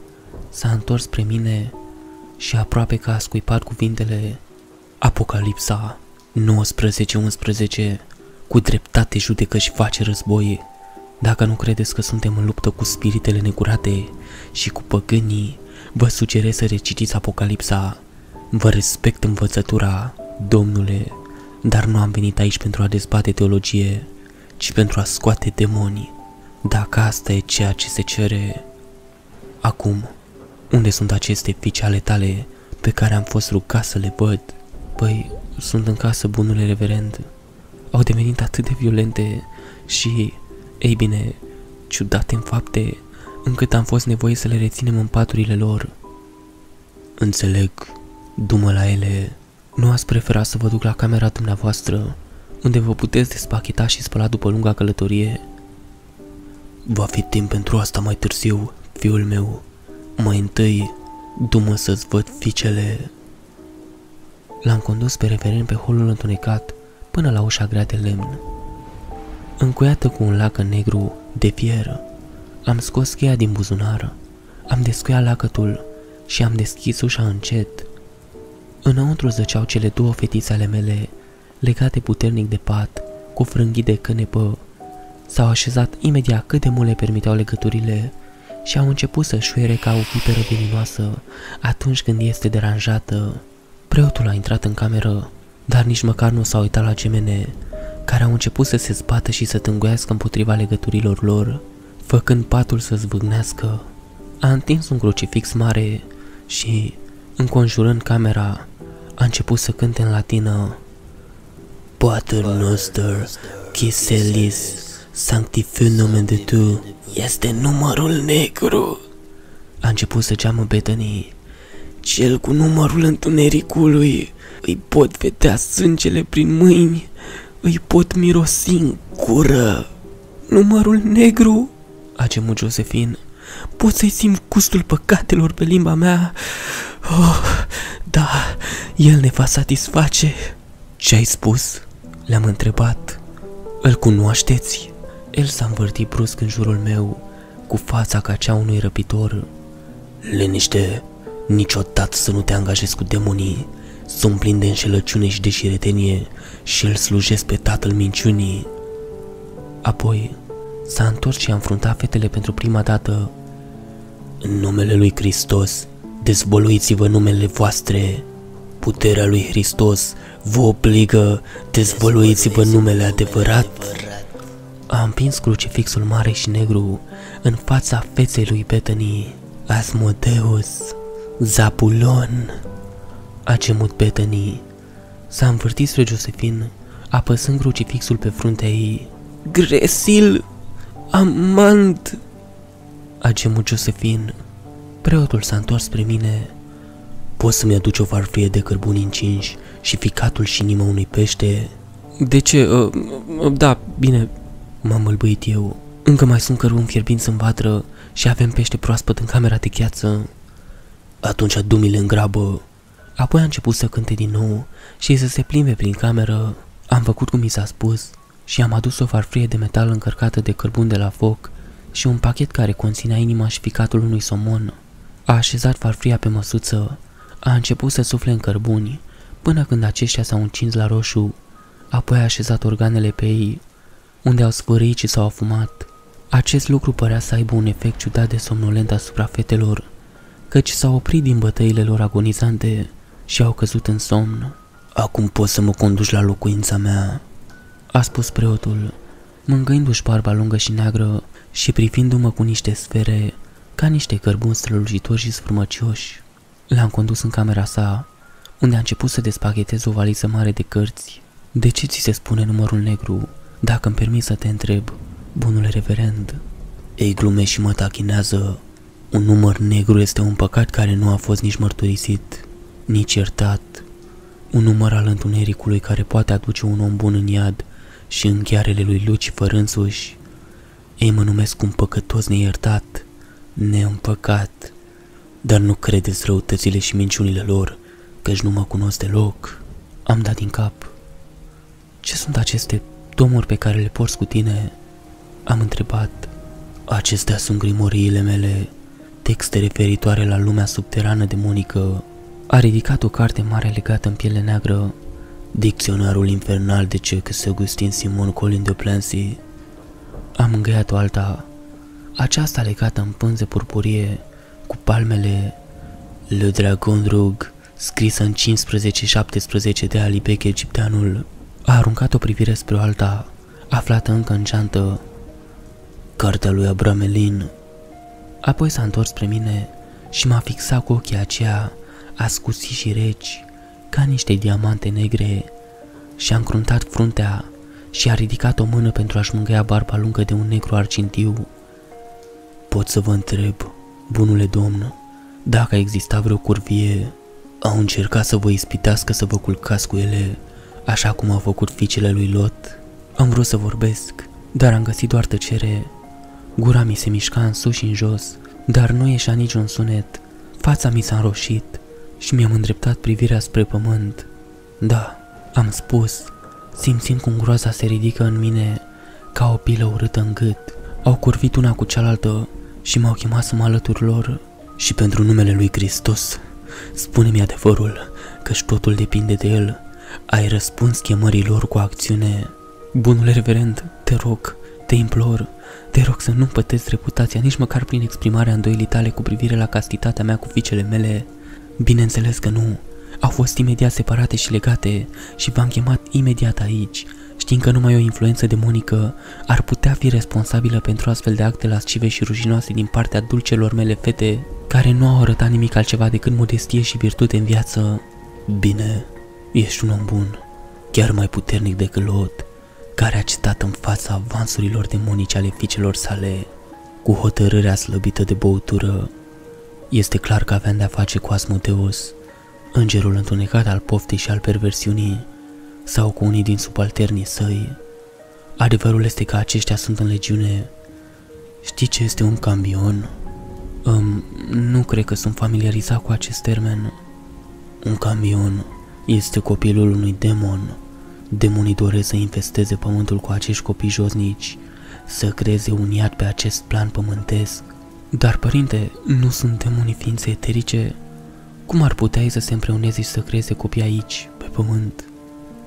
S-a întors spre mine și aproape că a scuipat cuvintele Apocalipsa 19-11 Cu dreptate judecă și face război. Dacă nu credeți că suntem în luptă cu spiritele necurate și cu păgânii, vă sugerez să recitiți Apocalipsa. Vă respect învățătura, domnule, dar nu am venit aici pentru a dezbate teologie, ci pentru a scoate demonii. Dacă asta e ceea ce se cere, acum, unde sunt aceste fiice ale tale pe care am fost rugat să le văd? Păi, sunt în casă, bunule reverend. Au devenit atât de violente și, ei bine, ciudate în fapte, încât am fost nevoie să le reținem în paturile lor. Înțeleg, dumă la ele, nu ați preferat să vă duc la camera dumneavoastră, unde vă puteți despacheta și spăla după lunga călătorie. Va fi timp pentru asta mai târziu, fiul meu. Mai întâi, dumă să-ți văd fiicele. L-am condus pe reverend pe holul întunecat până la ușa grea de lemn. Încuiată cu un lacăt negru de fier, am scos cheia din buzunar, am descuiat lacătul și am deschis ușa încet. Înăuntru zăceau cele două fetițe ale mele, legate puternic de pat, cu frânghii de cânepă. S-au așezat imediat cât de mult le permiteau legăturile și au început să șuiere ca o piperă veninoasă atunci când este deranjată. Preotul a intrat în cameră, dar nici măcar nu s-a uitat la gemene, care au început să se zbată și să tânguiască împotriva legăturilor lor, făcând patul să zvâgnească. A întins un crucifix mare și, înconjurând camera, a început să cânte în latină Pater noster, qui celis, sanctific nomen de tu, este numărul negru. A început să geamă betănii. Cel cu numărul întunericului, îi pot vedea sângele prin mâini, îi pot mirosi în cură. Numărul negru, a gemut Josefin. Pot să-i simt gustul păcatelor pe limba mea. Oh, da, el ne va satisface. Ce ai spus? Le-am întrebat. Îl cunoașteți? El s-a învârtit brusc în jurul meu, cu fața ca cea unui răpitor. Liniște, niciodată să nu te angajezi cu demonii. Sunt plin de înșelăciune și de șiretenie și îl slujesc pe tatăl minciunii. Apoi s-a întors și a înfruntat fetele pentru prima dată. În numele lui Hristos, dezvoluiți-vă numele voastre. Puterea lui Hristos vă obligă, dezvoluiți-vă numele adevărat. A împins crucifixul mare și negru în fața feței lui Bethany. Asmodeus, Zapulon, a gemut Bethany. S-a învârtit spre Josephine, apăsând crucifixul pe fruntea ei. Gresil, amant, a gemut Josephine. Preotul s-a întors spre mine. Poți să-mi aduci o farfurie de cărbuni încinși și ficatul și inima unui pește? De ce? Uh, uh, da, bine, m-am mălbăit eu. Încă mai sunt cărbuni fierbinți în vatră și avem pește proaspăt în camera de gheață. Atunci adu-mi-le în grabă. Apoi a început să cânte din nou și să se plimbe prin cameră. Am făcut cum mi s-a spus și am adus o farfurie de metal încărcată de cărbun de la foc și un pachet care conținea inima și ficatul unui somon. A așezat farfuria pe măsuță, a început să sufle în cărbuni, până când aceștia s-au încins la roșu, apoi a așezat organele pe ei, unde au sfârâit și s-au afumat. Acest lucru părea să aibă un efect ciudat de somnolent asupra fetelor, căci s-au oprit din bătăile lor agonizante și au căzut în somn. Acum poți să mă conduci la locuința mea, a spus preotul, mângâindu-și barba lungă și neagră și privindu-mă cu niște sfere, ca niște cărbuni strălucitori și sfârmăcioși. L-am condus în camera sa, unde a început să despacheteze o valiză mare de cărți. De ce ți se spune numărul negru, dacă îmi permis să te întreb, bunule reverend? Ei glume și mă tachinează. Un număr negru este un păcat care nu a fost nici mărturisit, nici iertat. Un număr al întunericului care poate aduce un om bun în iad și în ghearele lui Lucifer însuși. Ei mă numesc un păcătos neiertat, neîmpăcat, dar nu credeți răutățile și minciunile lor, căci nu mă cunosc deloc. Am dat din cap. Ce sunt aceste domuri pe care le porți cu tine? Am întrebat. Acestea sunt grimoriile mele, texte referitoare la lumea subterană demonică. A ridicat o carte mare legată în piele neagră, Dicționarul infernal de Cecus Augustin Simon Colin de Plancy. Am îngăiat-o alta, aceasta legată în pânze purpurie, cu palmele Le Dragon Rug, scrisă în 15-17 de Alibec egipteanul, a aruncat o privire spre o alta, aflată încă în geantă, cartea lui Abramelin. Apoi s-a întors spre mine și m-a fixat cu ochii aceia ascuți și reci, ca niște diamante negre, și a încruntat fruntea și a ridicat o mână pentru a-și mângâia barba lungă de un negru argintiu. Pot să vă întreb, bunule domn, dacă a existat vreo curvie, au încercat să vă ispitească să vă culcați cu ele, așa cum au făcut fiicele lui Lot. Am vrut să vorbesc, dar am găsit doar tăcere. Gura mi se mișca în sus și în jos, dar nu ieșea niciun sunet. Fața mi s-a înroșit și mi-am îndreptat privirea spre pământ. Da, am spus, simțind cum groaza se ridică în mine ca o pilă urâtă în gât. Au curvit una cu cealaltă și m-au chemat să mă alătur lor. Și pentru numele lui Hristos, spune-mi adevărul, căci totul depinde de el. Ai răspuns chemării lor cu acțiune. Bunule reverend, te rog, te implor, te rog să nu pătezi reputația nici măcar prin exprimarea îndoielii tale cu privire la castitatea mea cu fiicele mele. Bineînțeles că nu. Au fost imediat separate și legate și v-am chemat imediat aici, știind că numai o influență demonică ar putea fi responsabilă pentru astfel de acte lascive și rușinoase din partea dulcelor mele fete, care nu au arătat nimic altceva decât modestie și virtute în viață. Bine, ești un om bun, chiar mai puternic decât Lot, care a citat în fața avansurilor demonice ale fiicelor sale, cu hotărârea slăbită de băutură. Este clar că aveam de-a face cu Asmodeus, îngerul întunecat al poftei și al perversiunii, sau cu unii din subalternii săi. Adevărul este că aceștia sunt în legiune. Știi ce este un cambion? Um, nu cred că sunt familiarizat cu acest termen. Un cambion este copilul unui demon. Demonii doresc să infesteze pământul cu acești copii josnici, să creeze un iad pe acest plan pământesc. Dar, părinte, nu sunt demonii ființe eterice? Cum ar putea ei să se împreuneze și să creeze copii aici, pe pământ?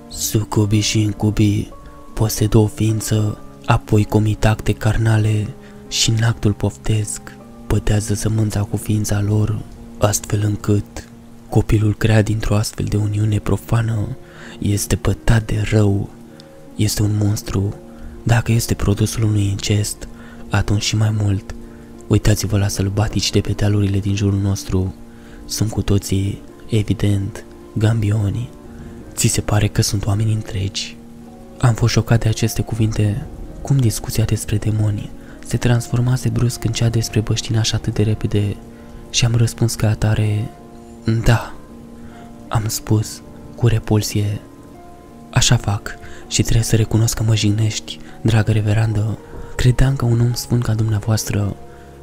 Sucubii și incubii posedă o ființă, apoi comit acte carnale și în actul poftesc pătează sămânța cu ființa lor, astfel încât copilul creat dintr-o astfel de uniune profană este pătat de rău, este un monstru. Dacă este produsul unui incest, atunci și mai mult. Uitați-vă la sălbatici de pe dealurile din jurul nostru. Sunt cu toții, evident, gambioni. Ți se pare că sunt oameni întregi? Am fost șocat de aceste cuvinte. Cum discuția despre demoni se transformase brusc în cea despre băștinaș atât de repede și am răspuns ca atare, da. Am spus, cu repulsie, așa fac și trebuie să recunosc că mă jignești, dragă reverandă. Credeam că un om sfânt ca dumneavoastră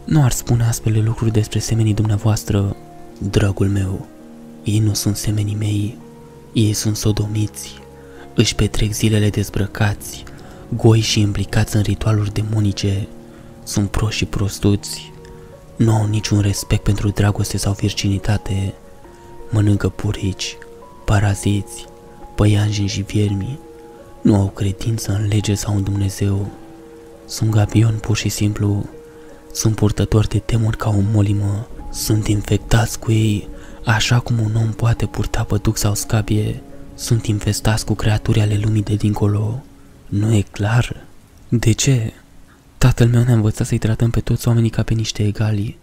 nu ar spune astfel de lucruri despre semenii dumneavoastră. Dragul meu, ei nu sunt semenii mei, ei sunt sodomiți, își petrec zilele dezbrăcați, goi și implicați în ritualuri demonice, sunt proști și prostuți, nu au niciun respect pentru dragoste sau virginitate, mănâncă purici, paraziți, păianjeni și viermi, nu au credință în lege sau în Dumnezeu, sunt gabioni pur și simplu, sunt purtători de temuri ca o molimă, sunt infectați cu ei Așa cum un om poate purta păduc sau scabie, sunt infestați cu creaturi ale lumii de dincolo. Nu e clar? De ce? Tatăl meu ne-a învățat să-i tratăm pe toți oamenii ca pe niște egali.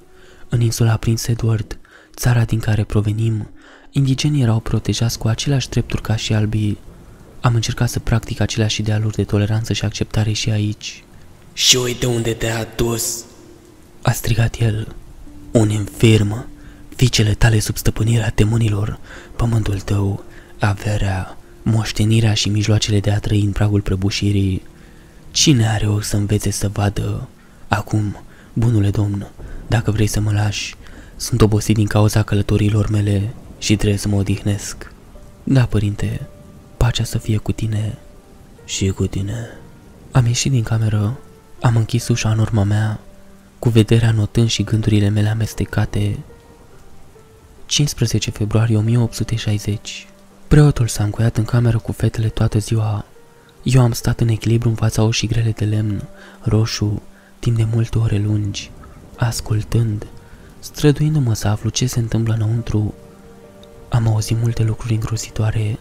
În insula Prince Edward, țara din care provenim, indigenii erau protejați cu aceleași drepturi ca și albii. Am încercat să practic aceleași idealuri de toleranță și acceptare și aici. Și uite unde te-a dus! A strigat el. Un infirm Fiicele tale sub stăpânirea demonilor, pământul tău, averea, moștenirea și mijloacele de a trăi în pragul prăbușirii. Cine are o să învețe să vadă? Acum, bunule domn, dacă vrei să mă lași, sunt obosit din cauza călătorilor mele și trebuie să mă odihnesc. Da, părinte, pacea să fie cu tine și cu tine. Am ieșit din cameră, am închis ușa în urma mea, cu vederea notând și gândurile mele amestecate 15 februarie 1860 Preotul s-a încuiat în cameră cu fetele toată ziua. Eu am stat în echilibru în fața ușii grele de lemn, roșu, timp de multe ore lungi, ascultând, străduindu-mă să aflu ce se întâmplă înăuntru. Am auzit multe lucruri îngrozitoare.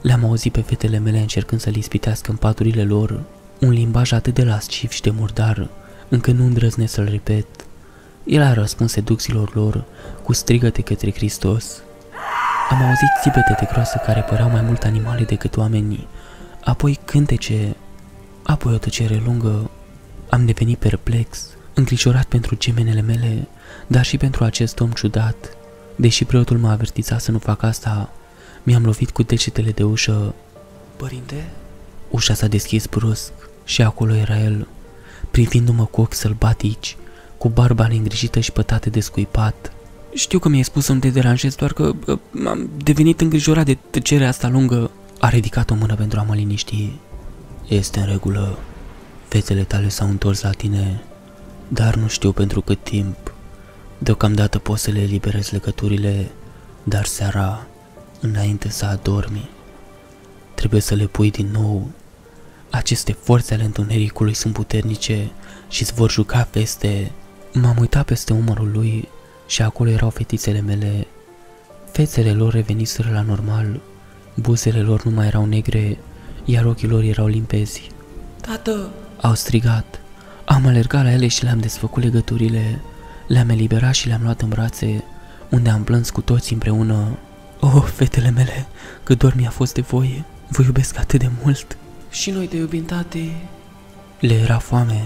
Le-am auzit pe fetele mele încercând să le ispitească în paturile lor, un limbaj atât de lasciv și de murdar, încât nu îndrăznesc să-l repet. El a răspuns seducțiilor lor cu strigăte către Hristos. Am auzit țipete de groasă care păreau mai mult animale decât oamenii, apoi cântece, apoi o tăcere lungă. Am devenit perplex, îngrijorat pentru gemenele mele, dar și pentru acest om ciudat. Deși preotul m-a avertizat să nu fac asta, mi-am lovit cu degetele de ușă. Părinte? Ușa s-a deschis brusc și acolo era el, privindu-mă cu ochi sălbatici, cu barba neîngrijită și pătate de scuipat. Știu că mi-ai spus să nu te deranjez, doar că uh, am devenit îngrijorat de tăcerea asta lungă. A ridicat o mână pentru a mă liniști. Este în regulă. Fețele tale s-au întors la tine, dar nu știu pentru cât timp. Deocamdată poți să le eliberezi legăturile, dar seara, înainte să adormi, trebuie să le pui din nou. Aceste forțe ale întunericului sunt puternice și îți vor juca peste. M-am uitat peste umărul lui și acolo erau fetițele mele. Fețele lor reveniseră la normal, buzele lor nu mai erau negre, iar ochii lor erau limpezi. Tată! Au strigat. Am alergat la ele și le-am desfăcut legăturile, le-am eliberat și le-am luat în brațe, unde am plâns cu toți împreună. Oh, fetele mele, cât dor mi-a fost de voi, vă iubesc atât de mult. Și noi te iubim, tate. Le era foame,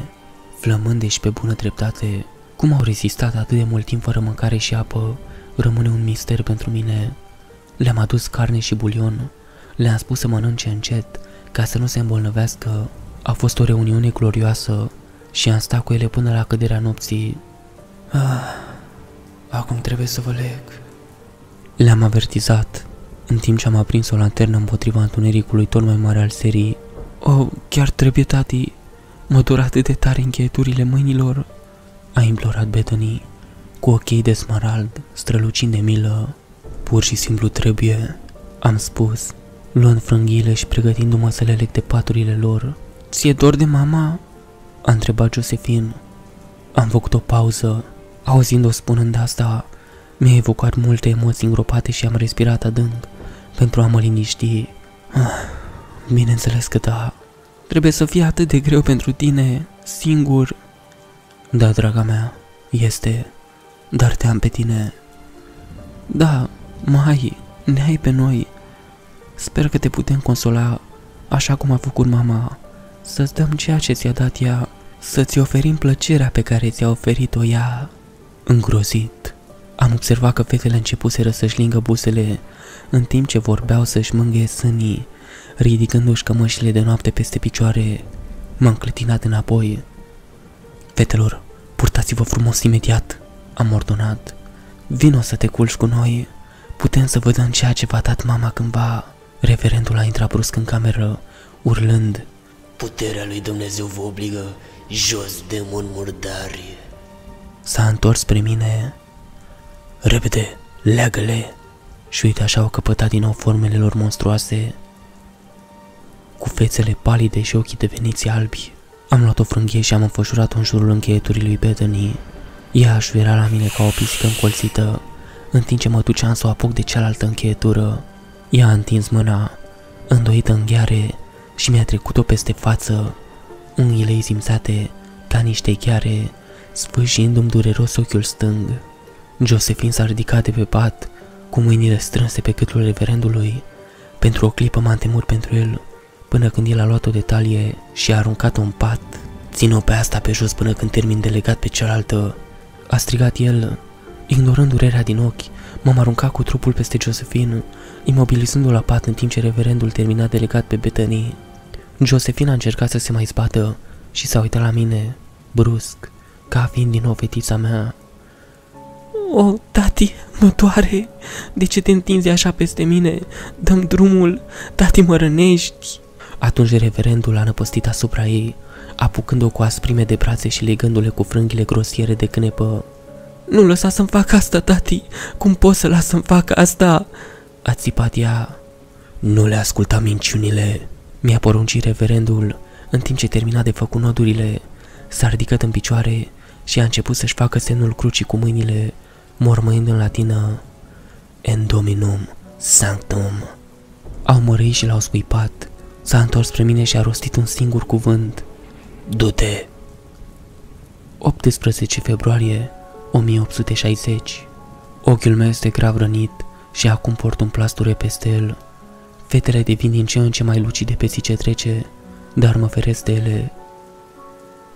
flămânde și pe bună dreptate, cum au rezistat atât de mult timp fără mâncare și apă, rămâne un mister pentru mine. Le-am adus carne și bulion, le-am spus să mănânce încet, ca să nu se îmbolnăvească. A fost o reuniune glorioasă și am stat cu ele până la căderea nopții. Ah, acum trebuie să vă leg. Le-am avertizat, în timp ce am aprins o lanternă împotriva întunericului tot mai mare al serii. Oh, chiar trebuie, tati, mă dor atât de tare încheieturile mâinilor a implorat Bethany, cu ochii de smarald, strălucind de milă. Pur și simplu trebuie, am spus, luând frânghiile și pregătindu-mă să le leg de paturile lor. Ție dor de mama? A întrebat Josephine. Am făcut o pauză. Auzind-o spunând asta, mi-a evocat multe emoții îngropate și am respirat adânc pentru a mă liniști. Ah, bineînțeles că da. Trebuie să fie atât de greu pentru tine, singur, da, draga mea, este, dar te am pe tine. Da, mai, ne ai pe noi. Sper că te putem consola așa cum a făcut mama, să-ți dăm ceea ce ți-a dat ea, să-ți oferim plăcerea pe care ți-a oferit-o ea. Îngrozit, am observat că fetele începuseră să-și lingă busele, în timp ce vorbeau să-și mângâie sânii, ridicându-și cămășile de noapte peste picioare. M-am clătinat înapoi. Fetelor, Purtați-vă frumos imediat, am ordonat. Vino să te culci cu noi. Putem să vă ceea ce v-a dat mama cândva. Reverendul a intrat brusc în cameră, urlând. Puterea lui Dumnezeu vă obligă jos demon murdari. S-a întors spre mine. Repede, leagă-le! Și uite așa au căpătat din nou formele lor monstruoase, cu fețele palide și ochii deveniți albi. Am luat o frânghie și am înfășurat-o în jurul încheieturii lui Bethany. Ea aș era la mine ca o pisică încolțită, în timp ce mă duceam să o apuc de cealaltă încheietură. Ea a întins mâna, îndoită în gheare, și mi-a trecut-o peste față, unghiile ei simțate ca niște gheare, sfârșindu-mi dureros ochiul stâng. Josephine s-a ridicat de pe pat, cu mâinile strânse pe câtul reverendului. Pentru o clipă m-am temut pentru el, până când el a luat o detalie și a aruncat-o în pat. Țin-o pe asta pe jos până când termin de legat pe cealaltă. A strigat el, ignorând durerea din ochi, m-am aruncat cu trupul peste Josephine, imobilizându-o la pat în timp ce reverendul termina de legat pe Bethany. Josephine a încercat să se mai zbată și s-a uitat la mine, brusc, ca fiind din nou fetița mea. O, oh, tati, mă doare! De ce te întinzi așa peste mine? Dăm drumul! Tati, mă rănești! Atunci reverendul a năpăstit asupra ei, apucând-o cu asprime de brațe și legându-le cu frânghile grosiere de cânepă. Nu lăsa să-mi fac asta, tati! Cum pot să las să-mi fac asta? A țipat ea. Nu le asculta minciunile. Mi-a poruncit reverendul, în timp ce termina de făcut nodurile, s-a ridicat în picioare și a început să-și facă semnul crucii cu mâinile, mormăind în latină En dominum sanctum. Au mărâit și l-au scuipat. S-a întors spre mine și a rostit un singur cuvânt. Du-te! 18 februarie 1860 Ochiul meu este grav rănit și acum port un plasture peste el. Fetele devin din ce în ce mai lucide pe zi ce trece, dar mă feresc de ele.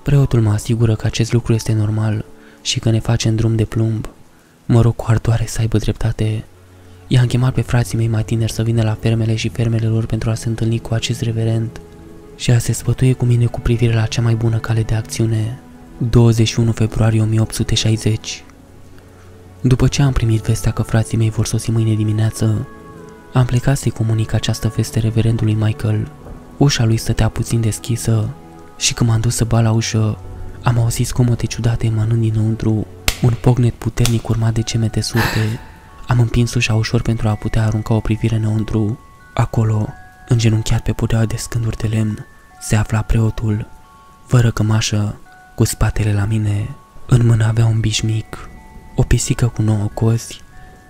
Preotul mă asigură că acest lucru este normal și că ne face în drum de plumb. Mă rog cu ardoare să aibă dreptate. I-am chemat pe frații mei mai tineri să vină la fermele și fermele lor pentru a se întâlni cu acest reverend și a se sfătuie cu mine cu privire la cea mai bună cale de acțiune. 21 februarie 1860 După ce am primit vestea că frații mei vor sosi mâine dimineață, am plecat să-i comunic această veste reverendului Michael. Ușa lui stătea puțin deschisă și când m-am dus să bat la ușă, am auzit scomote ciudate emanând dinăuntru, un pognet puternic urmat de cemete surte. Am împins ușa ușor pentru a putea arunca o privire înăuntru. Acolo, îngenunchiat pe pudeaua de scânduri de lemn, se afla preotul, fără cămașă, cu spatele la mine. În mână avea un biș mic, o pisică cu nouă cozi,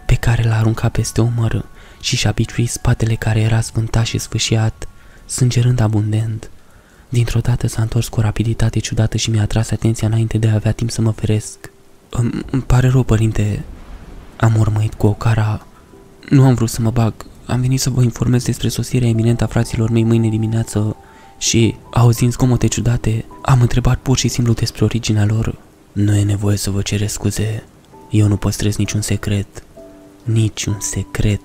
pe care l-a aruncat peste umăr și și-a biciuit spatele care era sfântat și sfâșiat, sângerând abundent. Dintr-o dată s-a întors cu o rapiditate ciudată și mi-a atras atenția înainte de a avea timp să mă feresc. Îmi, îmi pare rău, părinte. Am urmăit cu o cara. Nu am vrut să mă bag. Am venit să vă informez despre sosirea eminentă a fraților mei mâine dimineață și, auzind zgomote ciudate, am întrebat pur și simplu despre originea lor. Nu e nevoie să vă cere scuze. Eu nu păstrez niciun secret. Niciun secret.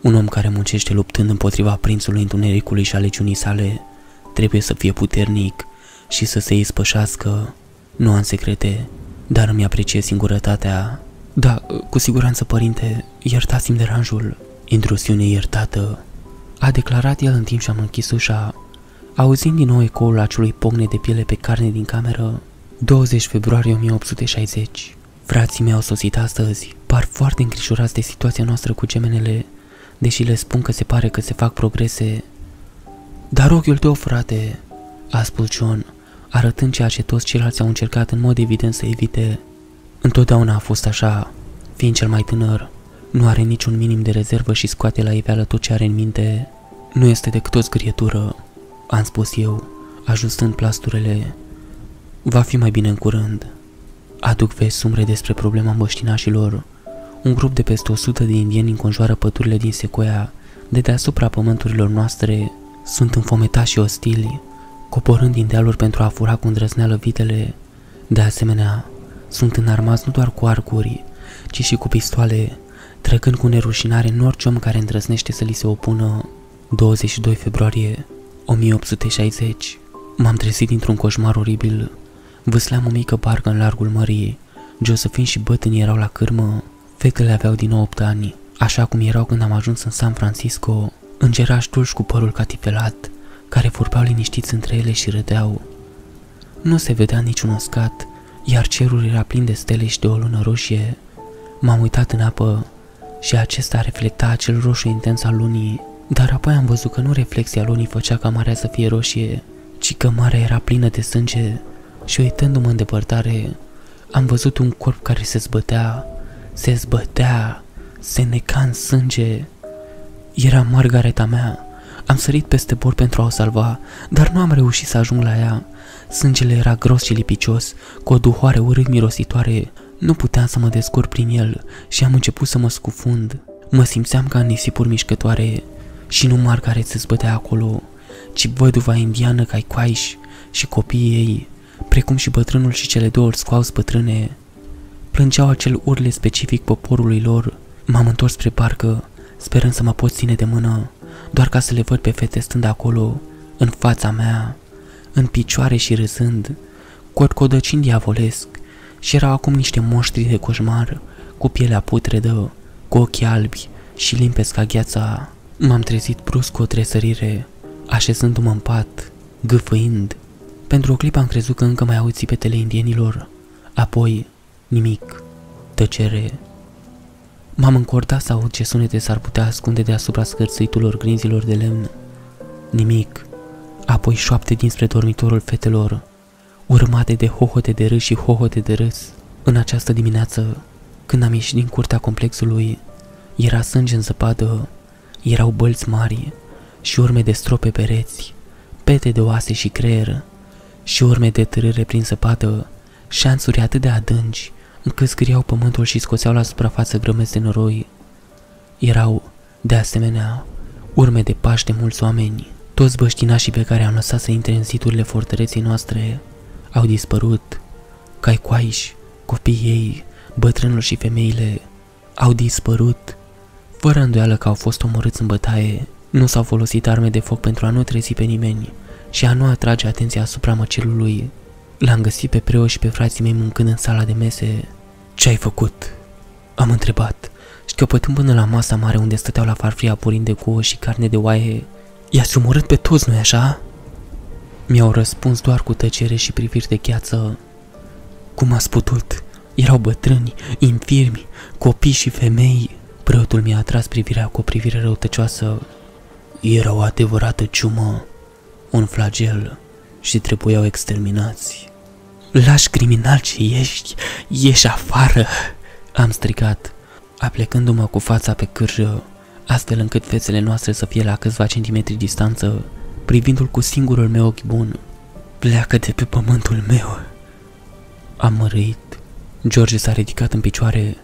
Un om care muncește luptând împotriva prințului întunericului și aleciunii sale trebuie să fie puternic și să se ispășească. Nu am secrete, dar îmi apreciez singurătatea. Da, cu siguranță, părinte, iertați-mi deranjul. Intrusiune iertată, a declarat el în timp ce am închis ușa, auzind din nou ecoul acelui pocne de piele pe carne din cameră. 20 februarie 1860 Frații mei au sosit astăzi, par foarte îngrijorați de situația noastră cu gemenele, deși le spun că se pare că se fac progrese. Dar ochiul tău, frate, a spus John, arătând ceea ce toți ceilalți au încercat în mod evident să evite. Întotdeauna a fost așa, fiind cel mai tânăr, nu are niciun minim de rezervă și scoate la iveală tot ce are în minte. Nu este decât o zgârietură, am spus eu, ajustând plasturele. Va fi mai bine în curând. Aduc vesti sumre despre problema măștinașilor. Un grup de peste 100 de indieni înconjoară pădurile din Sequoia, de deasupra pământurilor noastre. Sunt înfometați și ostili, coborând din dealuri pentru a fura cu îndrăzneală vitele. De asemenea, sunt înarmați nu doar cu arcuri, ci și cu pistoale, trecând cu nerușinare în orice om care îndrăznește să li se opună. 22 februarie 1860 M-am trezit dintr-un coșmar oribil. Vâsleam o mică barcă în largul mării. Josephine și bătânii erau la cârmă. Fetele aveau din nou 8 ani, așa cum erau când am ajuns în San Francisco. Îngerași dulci cu părul catifelat, care vorbeau liniștiți între ele și râdeau. Nu se vedea niciun uscat, iar cerul era plin de stele și de o lună roșie. M-am uitat în apă și acesta reflecta acel roșu intens al lunii, dar apoi am văzut că nu reflexia lunii făcea ca marea să fie roșie, ci că marea era plină de sânge și uitându-mă în depărtare, am văzut un corp care se zbătea, se zbătea, se neca în sânge. Era Margareta mea. Am sărit peste bord pentru a o salva, dar nu am reușit să ajung la ea. Sângele era gros și lipicios, cu o duhoare urât mirositoare. Nu puteam să mă descurc prin el și am început să mă scufund. Mă simțeam ca în nisipuri mișcătoare și nu Margaret se zbătea acolo, ci văduva indiană Caicoaiș și copiii ei, precum și bătrânul și cele două scoau bătrâne. Plângeau acel urle specific poporului lor. M-am întors spre parcă, sperând să mă pot ține de mână, doar ca să le văd pe fete stând acolo, în fața mea, în picioare și râzând, codăcin diavolesc, și erau acum niște moștri de coșmar, cu pielea putredă, cu ochii albi și limpezi ca gheața. M-am trezit brusc cu o tresărire, așezându-mă în pat, gâfâind. Pentru o clipă am crezut că încă mai auzi petele indienilor, apoi nimic, Tăcere. M-am încordat să aud ce sunete s-ar putea ascunde deasupra scârțâiturilor grinzilor de lemn. Nimic. Apoi șoapte dinspre dormitorul fetelor, urmate de hohote de râs și hohote de râs. În această dimineață, când am ieșit din curtea complexului, era sânge în zăpadă, erau bălți mari și urme de strope pereți, pete de oase și creier și urme de târâre prin zăpadă, șanțuri atât de adânci încât scriau pământul și scoțeau la suprafață grămezi de noroi. Erau, de asemenea, urme de pași de mulți oameni. Toți băștinașii pe care am lăsat să intre în siturile fortăreții noastre au dispărut. Caicoaiși, copiii ei, bătrânul și femeile au dispărut. Fără îndoială că au fost omorâți în bătaie, nu s-au folosit arme de foc pentru a nu trezi pe nimeni și a nu atrage atenția asupra măcelului. L-am găsit pe preot și pe frații mei mâncând în sala de mese. Ce ai făcut? Am întrebat, șchiopătând până la masa mare unde stăteau la farfria purind de cuă și carne de oaie. I-ați omorât pe toți, nu-i așa? Mi-au răspuns doar cu tăcere și priviri de gheață. Cum ați putut? Erau bătrâni, infirmi, copii și femei. Preotul mi-a atras privirea cu o privire răutăcioasă. Era o adevărată ciumă, un flagel și trebuiau exterminați. Lași criminal ce ești, ieși afară! Am strigat, aplecându-mă cu fața pe cârjă, astfel încât fețele noastre să fie la câțiva centimetri distanță, privindu-l cu singurul meu ochi bun. Pleacă de pe pământul meu! Am mărâit. George s-a ridicat în picioare.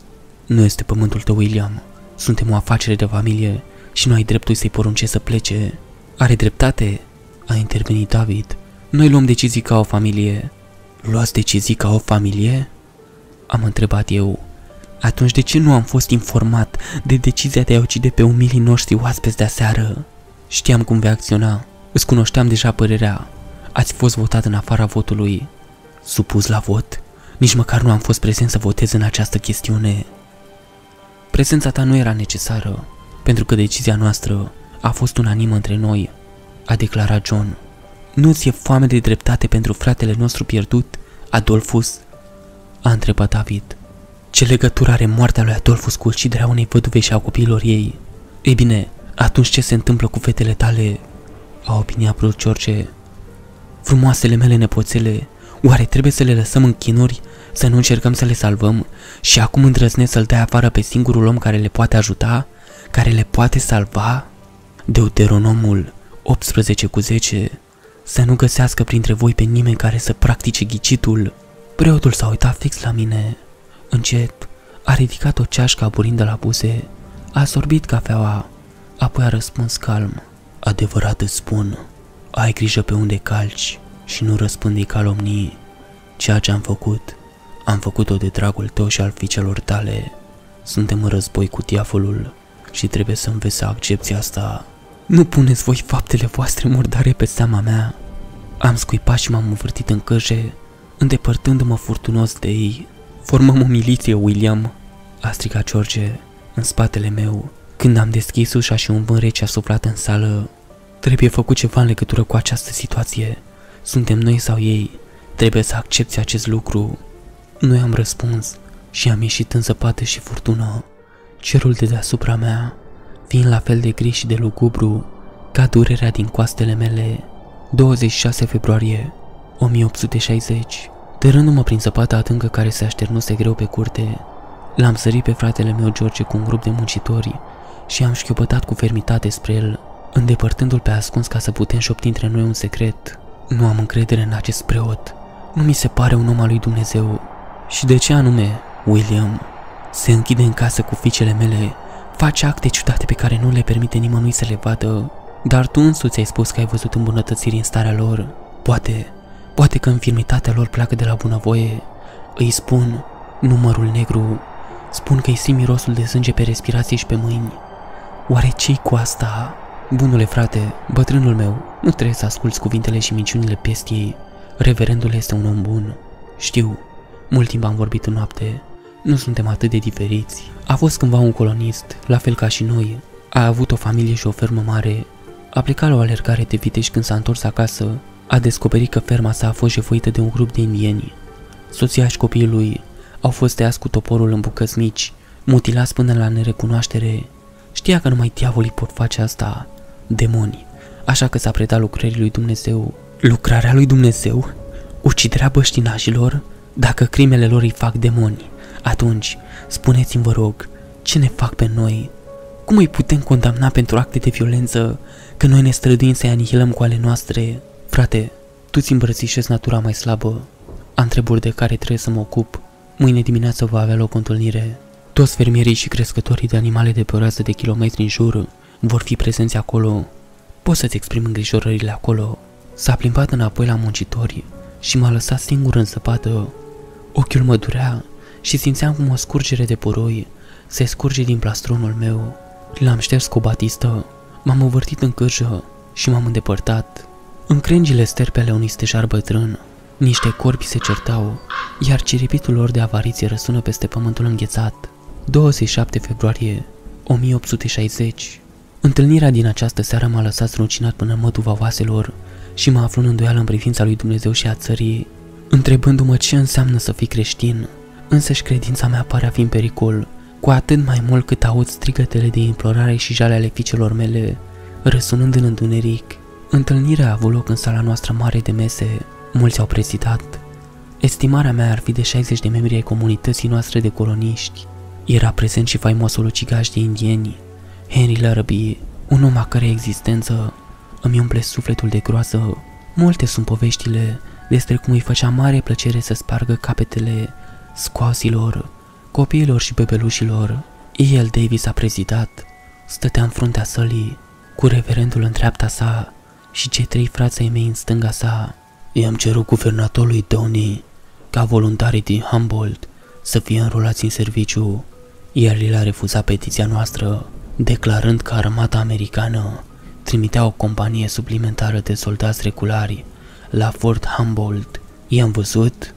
Nu este pământul tău, William. Suntem o afacere de familie și nu ai dreptul să-i poruncești să plece. Are dreptate, a intervenit David. Noi luăm decizii ca o familie. Luați decizii ca o familie? Am întrebat eu. Atunci de ce nu am fost informat de decizia de a ucide pe umilii noștri oaspeți de aseară? Știam cum vei acționa. Îți cunoșteam deja părerea. Ați fost votat în afara votului. Supus la vot? Nici măcar nu am fost prezent să votez în această chestiune. Prezența ta nu era necesară, pentru că decizia noastră a fost unanimă între noi, a declarat John. Nu ți-e foame de dreptate pentru fratele nostru pierdut, Adolfus? A întrebat David. Ce legătură are moartea lui Adolfus cu uciderea unei văduve și a copiilor ei? Ei bine, atunci ce se întâmplă cu fetele tale? A opinia Brut George. Frumoasele mele nepoțele, oare trebuie să le lăsăm în chinuri, să nu încercăm să le salvăm și acum îndrăznesc să-l dai afară pe singurul om care le poate ajuta, care le poate salva? Deuteronomul 18 cu 10 să nu găsească printre voi pe nimeni care să practice ghicitul. Preotul s-a uitat fix la mine. Încet, a ridicat o ceașcă aburindă la buze, a sorbit cafeaua, apoi a răspuns calm. Adevărat îți spun, ai grijă pe unde calci și nu răspândi calomnii. Ceea ce am făcut, am făcut-o de dragul tău și al fiicelor tale. Suntem în război cu diavolul și trebuie să înveți să accepti asta. Nu puneți voi faptele voastre murdare pe seama mea. Am scuipat și m-am învârtit în căje, îndepărtându-mă furtunos de ei. Formăm o miliție, William, a strigat George în spatele meu. Când am deschis ușa și un vânt rece a suflat în sală, trebuie făcut ceva în legătură cu această situație. Suntem noi sau ei? Trebuie să accepti acest lucru. Noi am răspuns și am ieșit în zăpadă și furtună. Cerul de deasupra mea fiind la fel de gri și de lugubru ca durerea din coastele mele. 26 februarie 1860 Tărându-mă prin zăpada adâncă care se așternuse greu pe curte, l-am sărit pe fratele meu George cu un grup de muncitori și am șchiopătat cu fermitate spre el, îndepărtându-l pe ascuns ca să putem șopti între noi un secret. Nu am încredere în acest preot. Nu mi se pare un om al lui Dumnezeu. Și de ce anume, William, se închide în casă cu fiicele mele Face acte ciudate pe care nu le permite nimănui să le vadă, dar tu însuți ai spus că ai văzut îmbunătățiri în starea lor. Poate, poate că infirmitatea lor pleacă de la bunăvoie. Îi spun, numărul negru, spun că îi simt mirosul de sânge pe respirație și pe mâini. Oare ce cu asta? Bunule frate, bătrânul meu, nu trebuie să asculți cuvintele și minciunile pestiei. Reverendul este un om bun. Știu, mult timp am vorbit în noapte, nu suntem atât de diferiți. A fost cândva un colonist, la fel ca și noi. A avut o familie și o fermă mare. A plecat la o alergare de vitești când s-a întors acasă. A descoperit că ferma sa a fost jefuită de un grup de indieni. Soția și copiii lui Au fost tăiați cu toporul în bucăți mici, mutilați până la nerecunoaștere. Știa că numai diavolii pot face asta, demoni, așa că s-a predat lucrării lui Dumnezeu. Lucrarea lui Dumnezeu? Uciderea băștinașilor? Dacă crimele lor îi fac demoni, atunci, spuneți-mi vă rog, ce ne fac pe noi? Cum îi putem condamna pentru acte de violență că noi ne străduim să-i anihilăm cu ale noastre? Frate, tu ți îmbrățișezi natura mai slabă. Am treburi de care trebuie să mă ocup. Mâine dimineață va avea loc o întâlnire. Toți fermierii și crescătorii de animale de pe o rază de kilometri în jur vor fi prezenți acolo. Poți să-ți exprim îngrijorările acolo. S-a plimbat înapoi la muncitori și m-a lăsat singur în săpată. Ochiul mă durea și simțeam cum o scurgere de puroi se scurge din plastronul meu. L-am șters cu o batistă, m-am învârtit în cârjă și m-am îndepărtat. În crengile sterpele unui stejar bătrân, niște corpi se certau, iar ciripitul lor de avariție răsună peste pământul înghețat. 27 februarie 1860 Întâlnirea din această seară m-a lăsat rucinat până în măduva vaselor și mă aflu în îndoială în privința lui Dumnezeu și a țării, întrebându-mă ce înseamnă să fii creștin. Însăși credința mea pare a fi în pericol, cu atât mai mult cât aud strigătele de implorare și jale ale fiicelor mele, răsunând în întuneric. Întâlnirea a avut loc în sala noastră mare de mese, mulți au prezidat. Estimarea mea ar fi de 60 de membri ai comunității noastre de coloniști. Era prezent și faimosul ucigaș de indieni, Henry Larrabee, un om a cărei existență îmi umple sufletul de groază. Multe sunt poveștile despre cum îi făcea mare plăcere să spargă capetele scoasilor, copiilor și bebelușilor. E.L. Davis a prezidat, stătea în fruntea sălii, cu reverendul în dreapta sa și cei trei frații mei în stânga sa. I-am cerut guvernatorului Tony ca voluntarii din Humboldt să fie înrolați în serviciu, iar el a refuzat petiția noastră, declarând că armata americană trimitea o companie suplimentară de soldați regulari la Fort Humboldt. I-am văzut?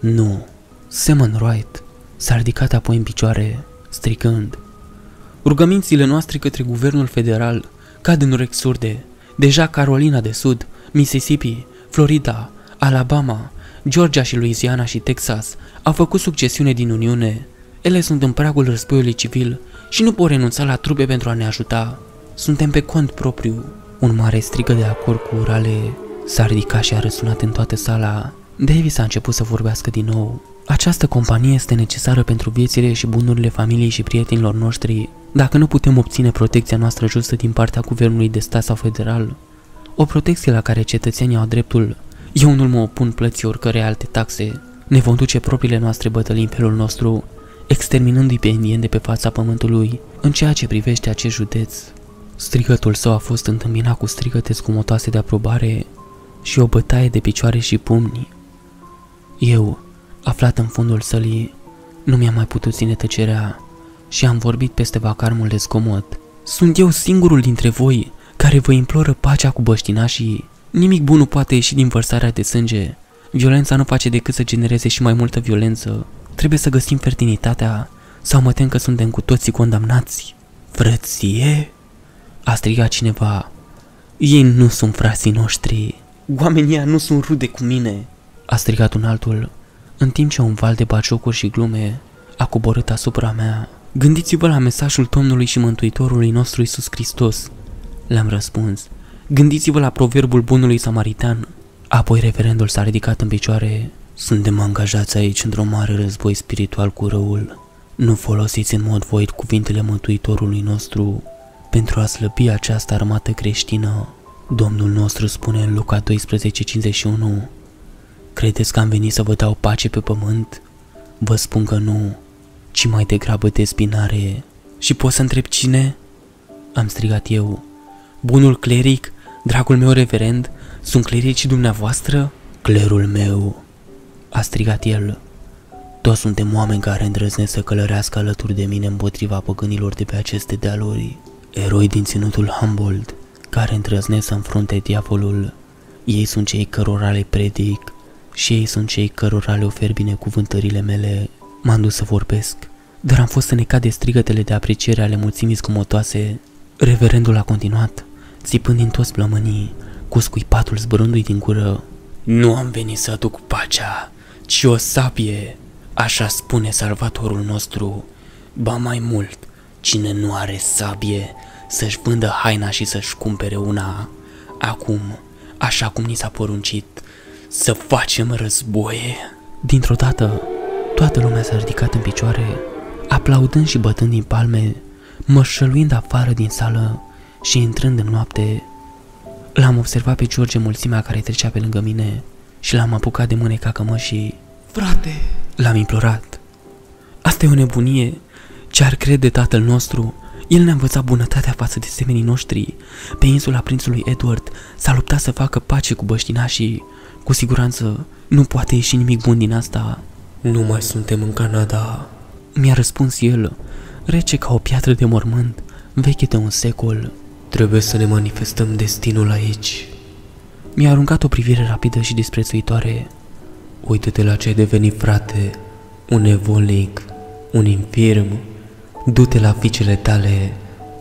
Nu. Simon Wright s-a ridicat apoi în picioare, stricând. Rugămințile noastre către guvernul federal cad în urechi surde. Deja Carolina de Sud, Mississippi, Florida, Alabama, Georgia și Louisiana și Texas au făcut succesiune din Uniune. Ele sunt în pragul războiului civil și nu pot renunța la trupe pentru a ne ajuta. Suntem pe cont propriu. Un mare strigă de acord cu urale s-a ridicat și a răsunat în toată sala. Davis a început să vorbească din nou. Această companie este necesară pentru viețile și bunurile familiei și prietenilor noștri. Dacă nu putem obține protecția noastră justă din partea guvernului de stat sau federal, o protecție la care cetățenii au dreptul, eu nu mă opun plății oricărei alte taxe. Ne vom duce propriile noastre bătălii în felul nostru, exterminându-i pe indieni de pe fața pământului în ceea ce privește acest județ. Strigătul său a fost întâmpinat cu strigăte scumotoase de aprobare și o bătaie de picioare și pumni. Eu, aflat în fundul sălii, nu mi-am mai putut ține tăcerea și am vorbit peste vacarmul de scomod. Sunt eu singurul dintre voi care vă imploră pacea cu băștinașii. Nimic bun nu poate ieși din vărsarea de sânge. Violența nu face decât să genereze și mai multă violență. Trebuie să găsim fertilitatea sau mă tem că suntem cu toții condamnați. Frăție? A strigat cineva. Ei nu sunt frații noștri. Oamenii nu sunt rude cu mine. A strigat un altul, în timp ce un val de baciocuri și glume a coborât asupra mea. Gândiți-vă la mesajul Domnului și Mântuitorului nostru Isus Hristos. Le-am răspuns. Gândiți-vă la proverbul bunului samaritan. Apoi reverendul s-a ridicat în picioare. Suntem angajați aici într-o mare război spiritual cu răul. Nu folosiți în mod voit cuvintele Mântuitorului nostru pentru a slăbi această armată creștină. Domnul nostru spune în Luca 12:51 Credeți că am venit să vă dau pace pe pământ? Vă spun că nu, ci mai degrabă despinare. Și pot să întreb cine? Am strigat eu. Bunul cleric, dragul meu reverend, sunt clericii dumneavoastră? Clerul meu, a strigat el. Toți suntem oameni care îndrăznesc să călărească alături de mine împotriva păgânilor de pe aceste dealuri. Eroi din ținutul Humboldt, care îndrăznesc să înfrunte diavolul. Ei sunt cei cărora le predic și ei sunt cei cărora le ofer binecuvântările mele. M-am dus să vorbesc, dar am fost înecat de strigătele de apreciere ale mulțimii scumotoase. Reverendul a continuat, țipând din toți plămânii, cu scuipatul zburându-i din gură. Nu am venit să aduc pacea, ci o sabie, Așa spune salvatorul nostru. Ba mai mult, cine nu are sabie, să-și vândă haina și să-și cumpere una. Acum, așa cum ni s-a poruncit, să facem războie. Dintr-o dată, toată lumea s-a ridicat în picioare, aplaudând și bătând din palme, mășăluind afară din sală și intrând în noapte. L-am observat pe George mulțimea care trecea pe lângă mine și l-am apucat de mâne ca cămășii. Frate, L-am implorat. Asta e o nebunie. Ce ar crede tatăl nostru? El ne-a învățat bunătatea față de semenii noștri. Pe insula prințului Edward s-a luptat să facă pace cu băștinașii. Cu siguranță nu poate ieși nimic bun din asta. nu mai suntem în Canada. Mi-a răspuns el, rece ca o piatră de mormânt, veche de un secol. Trebuie să ne manifestăm destinul aici. Mi-a aruncat o privire rapidă și disprețuitoare. Uită-te la ce ai devenit, frate. Un evolnic, un infirm. Du-te la fiicele tale,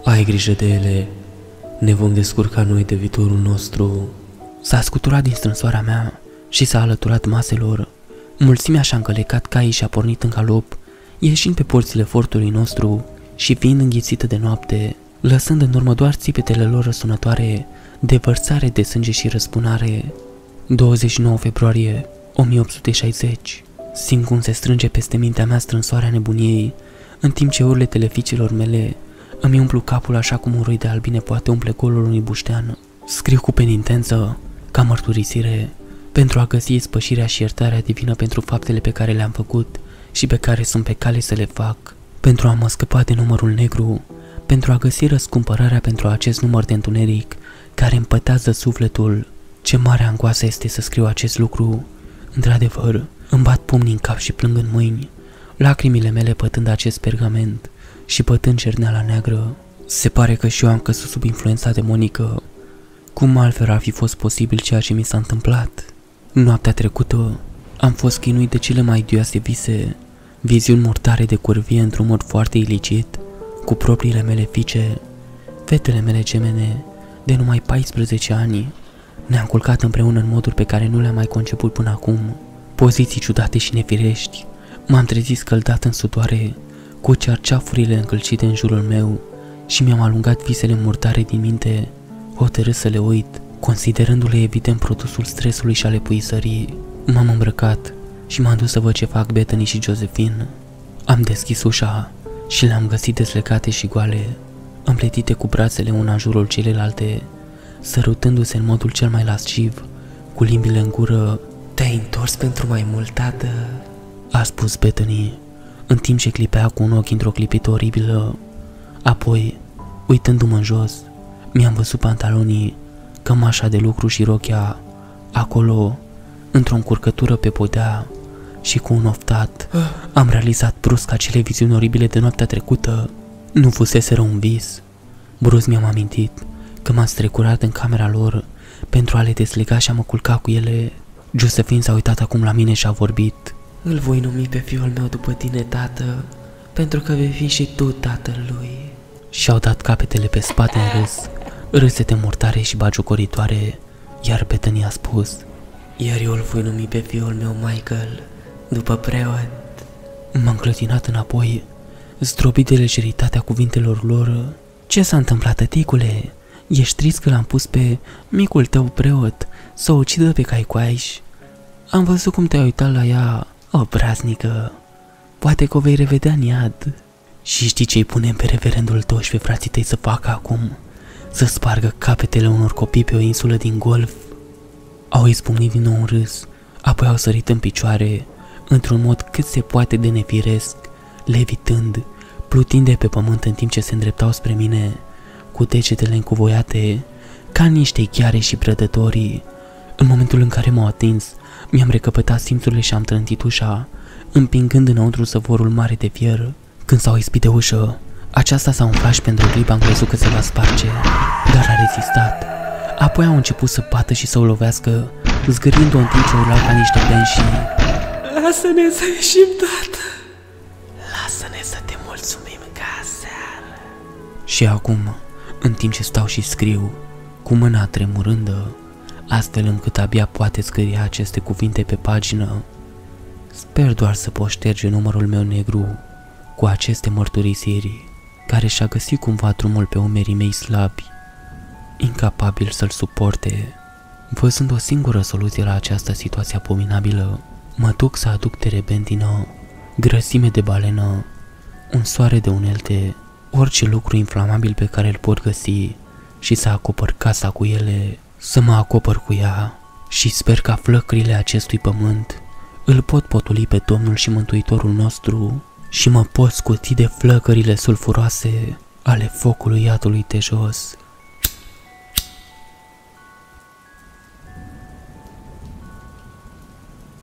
ai grijă de ele. Ne vom descurca noi de viitorul nostru. S-a scuturat din strânsoarea mea și s-a alăturat maselor. Mulțimea și-a încălecat caii și a pornit în galop, ieșind pe porțile fortului nostru și fiind înghițită de noapte, lăsând în urmă doar țipetele lor răsunătoare de vărsare de sânge și răspunare. 29 februarie 1860 Simt cum se strânge peste mintea mea strânsoarea nebuniei, în timp ce urletele fiicilor mele îmi umplu capul așa cum un roi de albine poate umple golul unui buștean. Scriu cu penitență, ca mărturisire, pentru a găsi spășirea și iertarea divină pentru faptele pe care le-am făcut și pe care sunt pe cale să le fac, pentru a mă scăpa de numărul negru, pentru a găsi răscumpărarea pentru acest număr de întuneric care împătează sufletul. Ce mare angoasă este să scriu acest lucru. Într-adevăr, îmi bat pumnii în cap și plâng în mâini, lacrimile mele pătând acest pergament și pătând cerneala neagră. Se pare că și eu am căzut sub influența demonică. Cum altfel ar fi fost posibil ceea ce mi s-a întâmplat? Noaptea trecută am fost chinuit de cele mai idioase vise, viziuni mortare de curvie într-un mod foarte ilicit, cu propriile mele fiice, fetele mele gemene, de numai 14 ani. Ne-am culcat împreună în moduri pe care nu le-am mai conceput până acum, poziții ciudate și nefirești. M-am trezit scăldat în sudoare, cu cearceafurile încălcite în jurul meu și mi-am alungat visele murdare din minte, hotărât să le uit, considerându-le evident produsul stresului și ale puisării. M-am îmbrăcat și m-am dus să văd ce fac Bethany și Josephine. Am deschis ușa și le-am găsit deslecate și goale, împletite cu brațele una în jurul celelalte, sărutându-se în modul cel mai lasciv, cu limbile în gură. Te-ai întors pentru mai mult, tată? A spus Bethany, în timp ce clipea cu un ochi într-o clipită oribilă. Apoi, uitându-mă în jos, mi-am văzut pantalonii, cămașa de lucru și rochia, acolo, într-o încurcătură pe podea și cu un oftat, am realizat brusc acele viziuni oribile de noaptea trecută. Nu fuseseră un vis. Brusc mi-am amintit că m-am strecurat în camera lor pentru a le deslega și a mă culca cu ele. Josephine s-a uitat acum la mine și a vorbit. Îl voi numi pe fiul meu după tine, tată, pentru că vei fi și tu tatălui. Și-au dat capetele pe spate în râs, râsete mortare și bagiucoritoare, iar Bethany a spus Iar eu îl voi numi pe fiul meu Michael, după preot. M-am clătinat înapoi, zdrobit de lejeritatea cuvintelor lor. Ce s-a întâmplat, tăticule? Ești trist că l-am pus pe micul tău preot să o ucidă pe caicoaiș? Am văzut cum te-ai uitat la ea, o braznică. Poate că o vei revedea în iad. Și știi ce-i punem pe reverendul tău și pe frații tăi să facă acum? Să spargă capetele unor copii pe o insulă din golf? Au izbucnit din nou un râs, apoi au sărit în picioare, într-un mod cât se poate de nefiresc, levitând, plutind de pe pământ în timp ce se îndreptau spre mine, cu degetele încuvoiate, ca niște chiare și prădătorii. În momentul în care m-au atins, mi-am recăpătat simțurile și am trântit ușa, împingând înăuntru săvorul mare de fier. Când s-au ispit de ușă, aceasta s-a umflat și pentru o clipă am crezut că se va sparge, dar a rezistat. Apoi au început să bată și să o lovească, zgârind-o în timp ce urlau ca niște benși. Lasă-ne să ieșim, tată! Lasă-ne să te mulțumim ca seară! Și acum, în timp ce stau și scriu, cu mâna tremurândă, astfel încât abia poate scrie aceste cuvinte pe pagină, Sper doar să pot șterge numărul meu negru cu aceste mărturisiri, care și-a găsit cumva drumul pe umerii mei slabi, incapabil să-l suporte. Văzând o singură soluție la această situație abominabilă, mă duc să aduc terebentină, grăsime de balenă, un soare de unelte, orice lucru inflamabil pe care îl pot găsi și să acopăr casa cu ele, să mă acopăr cu ea și sper ca flăcrile acestui pământ îl pot potoli pe Domnul și Mântuitorul nostru și mă pot scuti de flăcările sulfuroase ale focului iadului de jos.